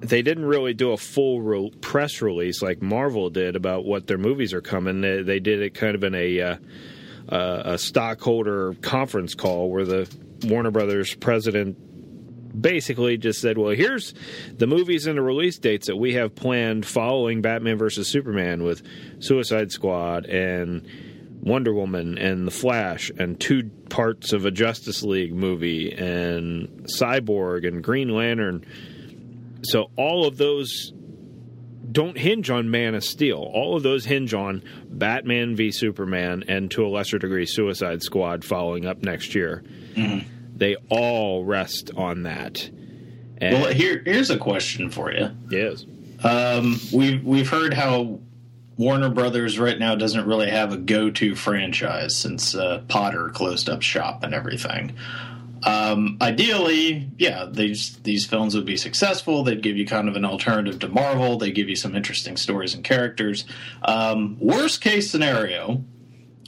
they didn't really do a full re- press release like Marvel did about what their movies are coming. They, they did it kind of in a uh, uh, a stockholder conference call where the Warner Brothers president basically just said, "Well, here's the movies and the release dates that we have planned following Batman versus Superman with Suicide Squad and Wonder Woman and The Flash and two parts of a Justice League movie and Cyborg and Green Lantern." So all of those don't hinge on Man of Steel. All of those hinge on Batman v Superman and to a lesser degree Suicide Squad following up next year. They all rest on that. And Well, here here's a question for you. yes. Um, we've we've heard how Warner Brothers right now doesn't really have a go-to franchise since uh, Potter closed up shop and everything. Um, ideally, yeah, these these films would be successful. They'd give you kind of an alternative to Marvel. They give you some interesting stories and characters. Um, worst case scenario,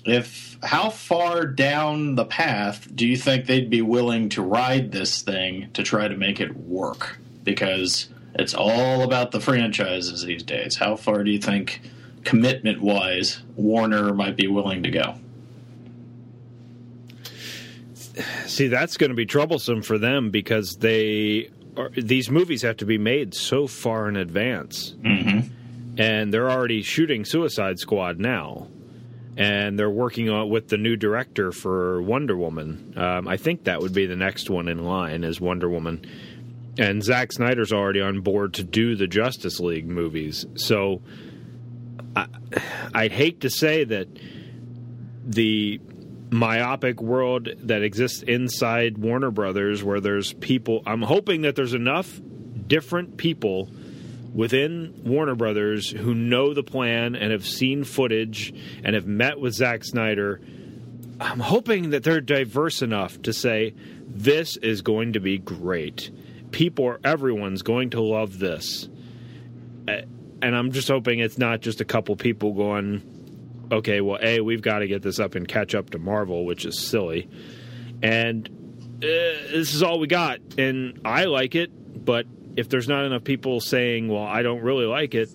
if how far down the path do you think they'd be willing to ride this thing to try to make it work? Because it's all about the franchises these days. How far do you think, commitment wise, Warner might be willing to go? See, that's going to be troublesome for them because they are, these movies have to be made so far in advance, Mm-hmm. and they're already shooting Suicide Squad now, and they're working on with the new director for Wonder Woman. Um, I think that would be the next one in line is Wonder Woman, and Zack Snyder's already on board to do the Justice League movies. So, I, I'd hate to say that the myopic world that exists inside Warner Brothers, where there's people. I'm hoping that there's enough different people within Warner Brothers who know the plan and have seen footage and have met with Zack Snyder. I'm hoping that they're diverse enough to say this is going to be great. People, everyone's going to love this, and I'm just hoping it's not just a couple people going, okay, well, a we've got to get this up and catch up to Marvel, which is silly, and uh, this is all we got, and I like it, but if there's not enough people saying, well, I don't really like it,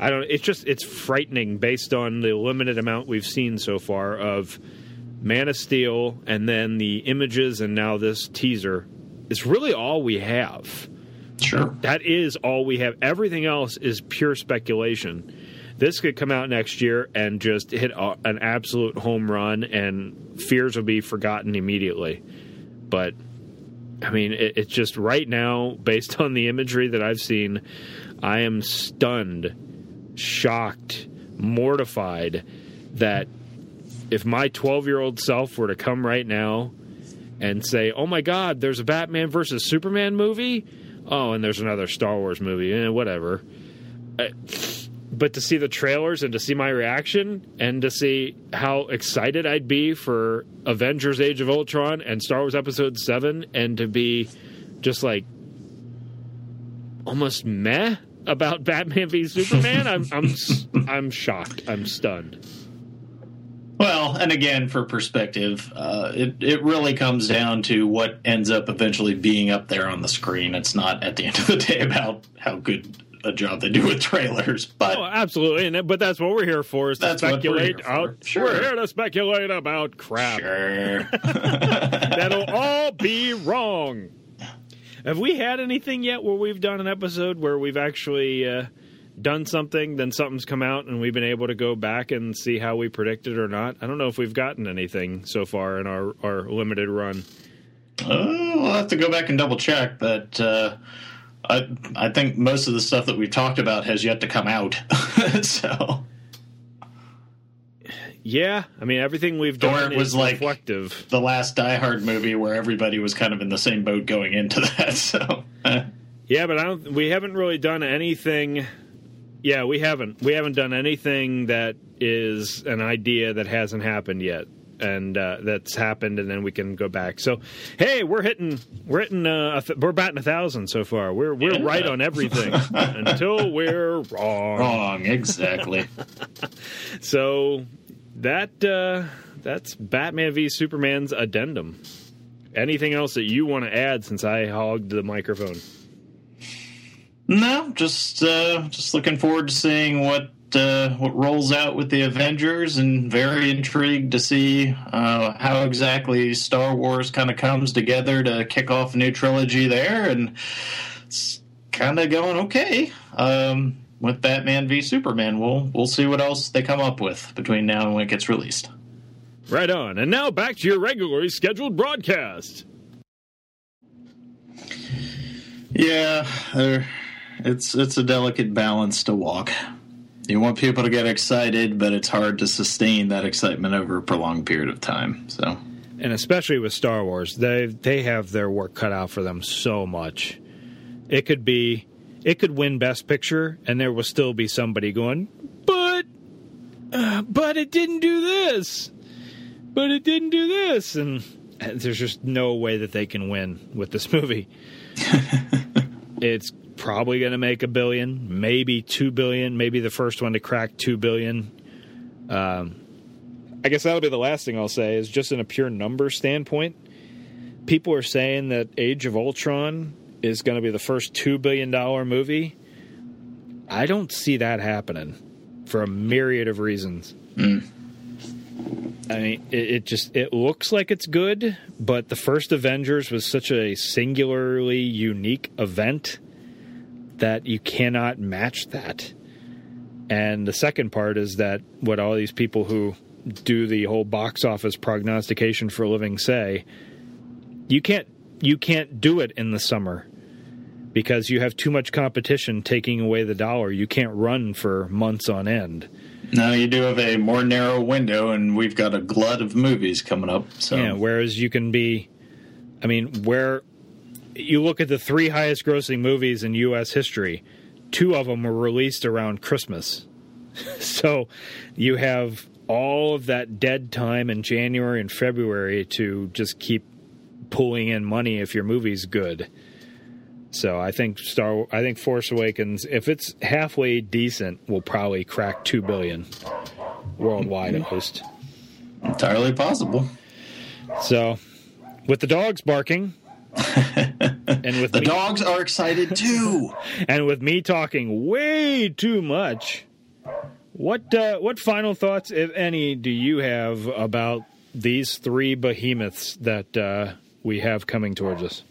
I don't. It's just it's frightening based on the limited amount we've seen so far of Man of Steel, and then the images, and now this teaser. It's really all we have. Sure. That is all we have. Everything else is pure speculation. This could come out next year and just hit a, an absolute home run, and fears will be forgotten immediately. But I mean, it, it's just right now, based on the imagery that I've seen, I am stunned, shocked, mortified that if my 12 year old self were to come right now and say, oh my God, there's a Batman versus Superman movie. Oh, and there's another Star Wars movie, eh, whatever. But to see the trailers and to see my reaction and to see how excited I'd be for Avengers Age of Ultron and Star Wars Episode 7 and to be just like almost meh about Batman v Superman, I'm I'm I'm shocked. I'm stunned. Well, and again, for perspective, uh, it it really comes down to what ends up eventually being up there on the screen. It's not at the end of the day about how good a job they do with trailers, but oh, absolutely. And but that's what we're here for is to what we're speculate here out. Sure. We're here to speculate about crap. sure. That'll all be wrong. Have we had anything yet where we've done an episode where we've actually uh, done something, then something's come out, and we've been able to go back and see how we predicted or not? I don't know if we've gotten anything so far in our, our limited run. Uh, we'll have to go back and double check, but uh, I I think most of the stuff that we've talked about has yet to come out. so Yeah, I mean everything we've Or done it was is like- reflective. the last Die Hard movie, where everybody was kind of in the same boat going into that. So. Yeah, but I don't. We haven't really done anything. Yeah, we haven't. We haven't done anything that is an idea that hasn't happened yet, and uh, that's happened, and then we can go back. So, hey, we're hitting. We're hitting. Uh, we're batting a thousand so far. We're we're Yeah. right on everything until we're wrong. wrong, exactly. So that uh, that's Batman v Superman's addendum. Anything else that you want to add since I hogged the microphone? No, just uh, just looking forward to seeing what uh, what rolls out with the Avengers, and very intrigued to see uh, how exactly Star Wars kind of comes together to kick off a new trilogy there, and it's kind of going okay um, with Batman v Superman. We'll we'll see what else they come up with between now and when it gets released. Right on. And now back to your regularly scheduled broadcast. Yeah, it's it's a delicate balance to walk. You want people to get excited, but it's hard to sustain that excitement over a prolonged period of time. So, And especially with Star Wars, they they have their work cut out for them so much. It could be it could win best picture and there will still be somebody going, "But uh, but it didn't do this. But it didn't do this." And, and there's just no way that they can win with this movie. it's probably going to make a billion, maybe 2 billion, maybe the first one to crack 2 billion. Um I guess that'll be the last thing I'll say is just in a pure number standpoint. People are saying that Age of Ultron is going to be the first $2 billion movie. I don't see that happening for a myriad of reasons. I mean, it, it just it looks like it's good, but the first Avengers was such a singularly unique event that you cannot match that. And the second part is that what all these people who do the whole box office prognostication for a living say, you can't you can't do it in the summer because you have too much competition taking away the dollar. You can't run for months on end. Now you do have a more narrow window, and we've got a glut of movies coming up. So Yeah, whereas you can be, I mean, where you look at the three highest grossing movies in U.S. history, two of them were released around Christmas. so you have all of that dead time in January and February to just keep pulling in money if your movie's good. So I think Star I think Force Awakens if it's halfway decent will probably crack 2 billion worldwide at least. entirely possible. So, with the dogs barking, and with The me, dogs are excited too. and with me talking way too much, what uh, what final thoughts, if any, do you have about these three behemoths that uh, we have coming towards us?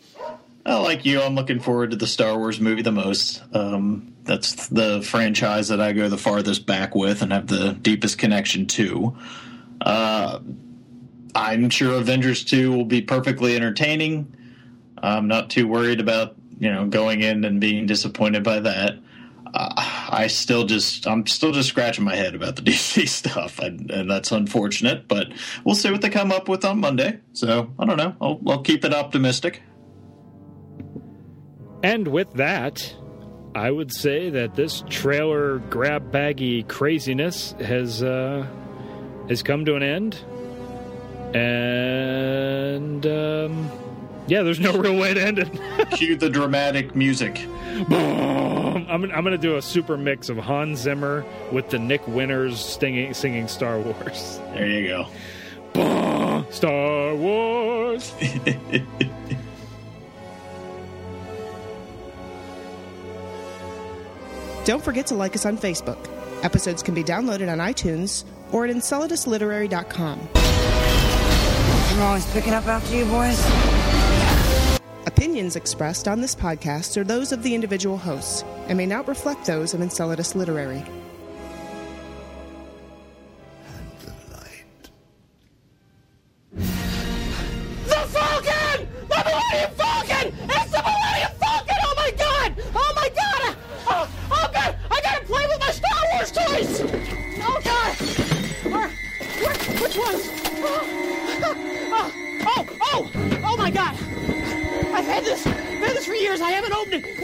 Uh, like you, I'm looking forward to the Star Wars movie the most. Um, that's the franchise that I go the farthest back with and have the deepest connection to. Uh, I'm sure Avengers 2 will be perfectly entertaining. I'm not too worried about you know going in and being disappointed by that. Uh, I still just I'm still just scratching my head about the DC stuff, and, and that's unfortunate. But we'll see what they come up with on Monday. So I don't know. I'll, I'll keep it optimistic. And with that, I would say that this trailer grab baggy craziness has uh, has come to an end. And um, yeah, there's no real way to end it. Cue the dramatic music. Boom! I'm, I'm going to do a super mix of Hans Zimmer with the Nick Winters singing, singing Star Wars. There you go. Boom! Star Wars. Don't forget to like us on Facebook. Episodes can be downloaded on iTunes or at enceladusliterary.com. I'm always picking up after you boys. Opinions expressed on this podcast are those of the individual hosts and may not reflect those of Enceladus Literary. The Falcon! The Millennium Falcon! It's the Millennium Falcon! Oh my god! Oh my god! Oh, oh god! I gotta play with my Star Wars toys! Oh god! Where, where, which ones? Oh, Oh, oh, oh, oh my god! I've had this, I've had this for years. I haven't opened it.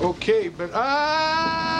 Okay, but ah.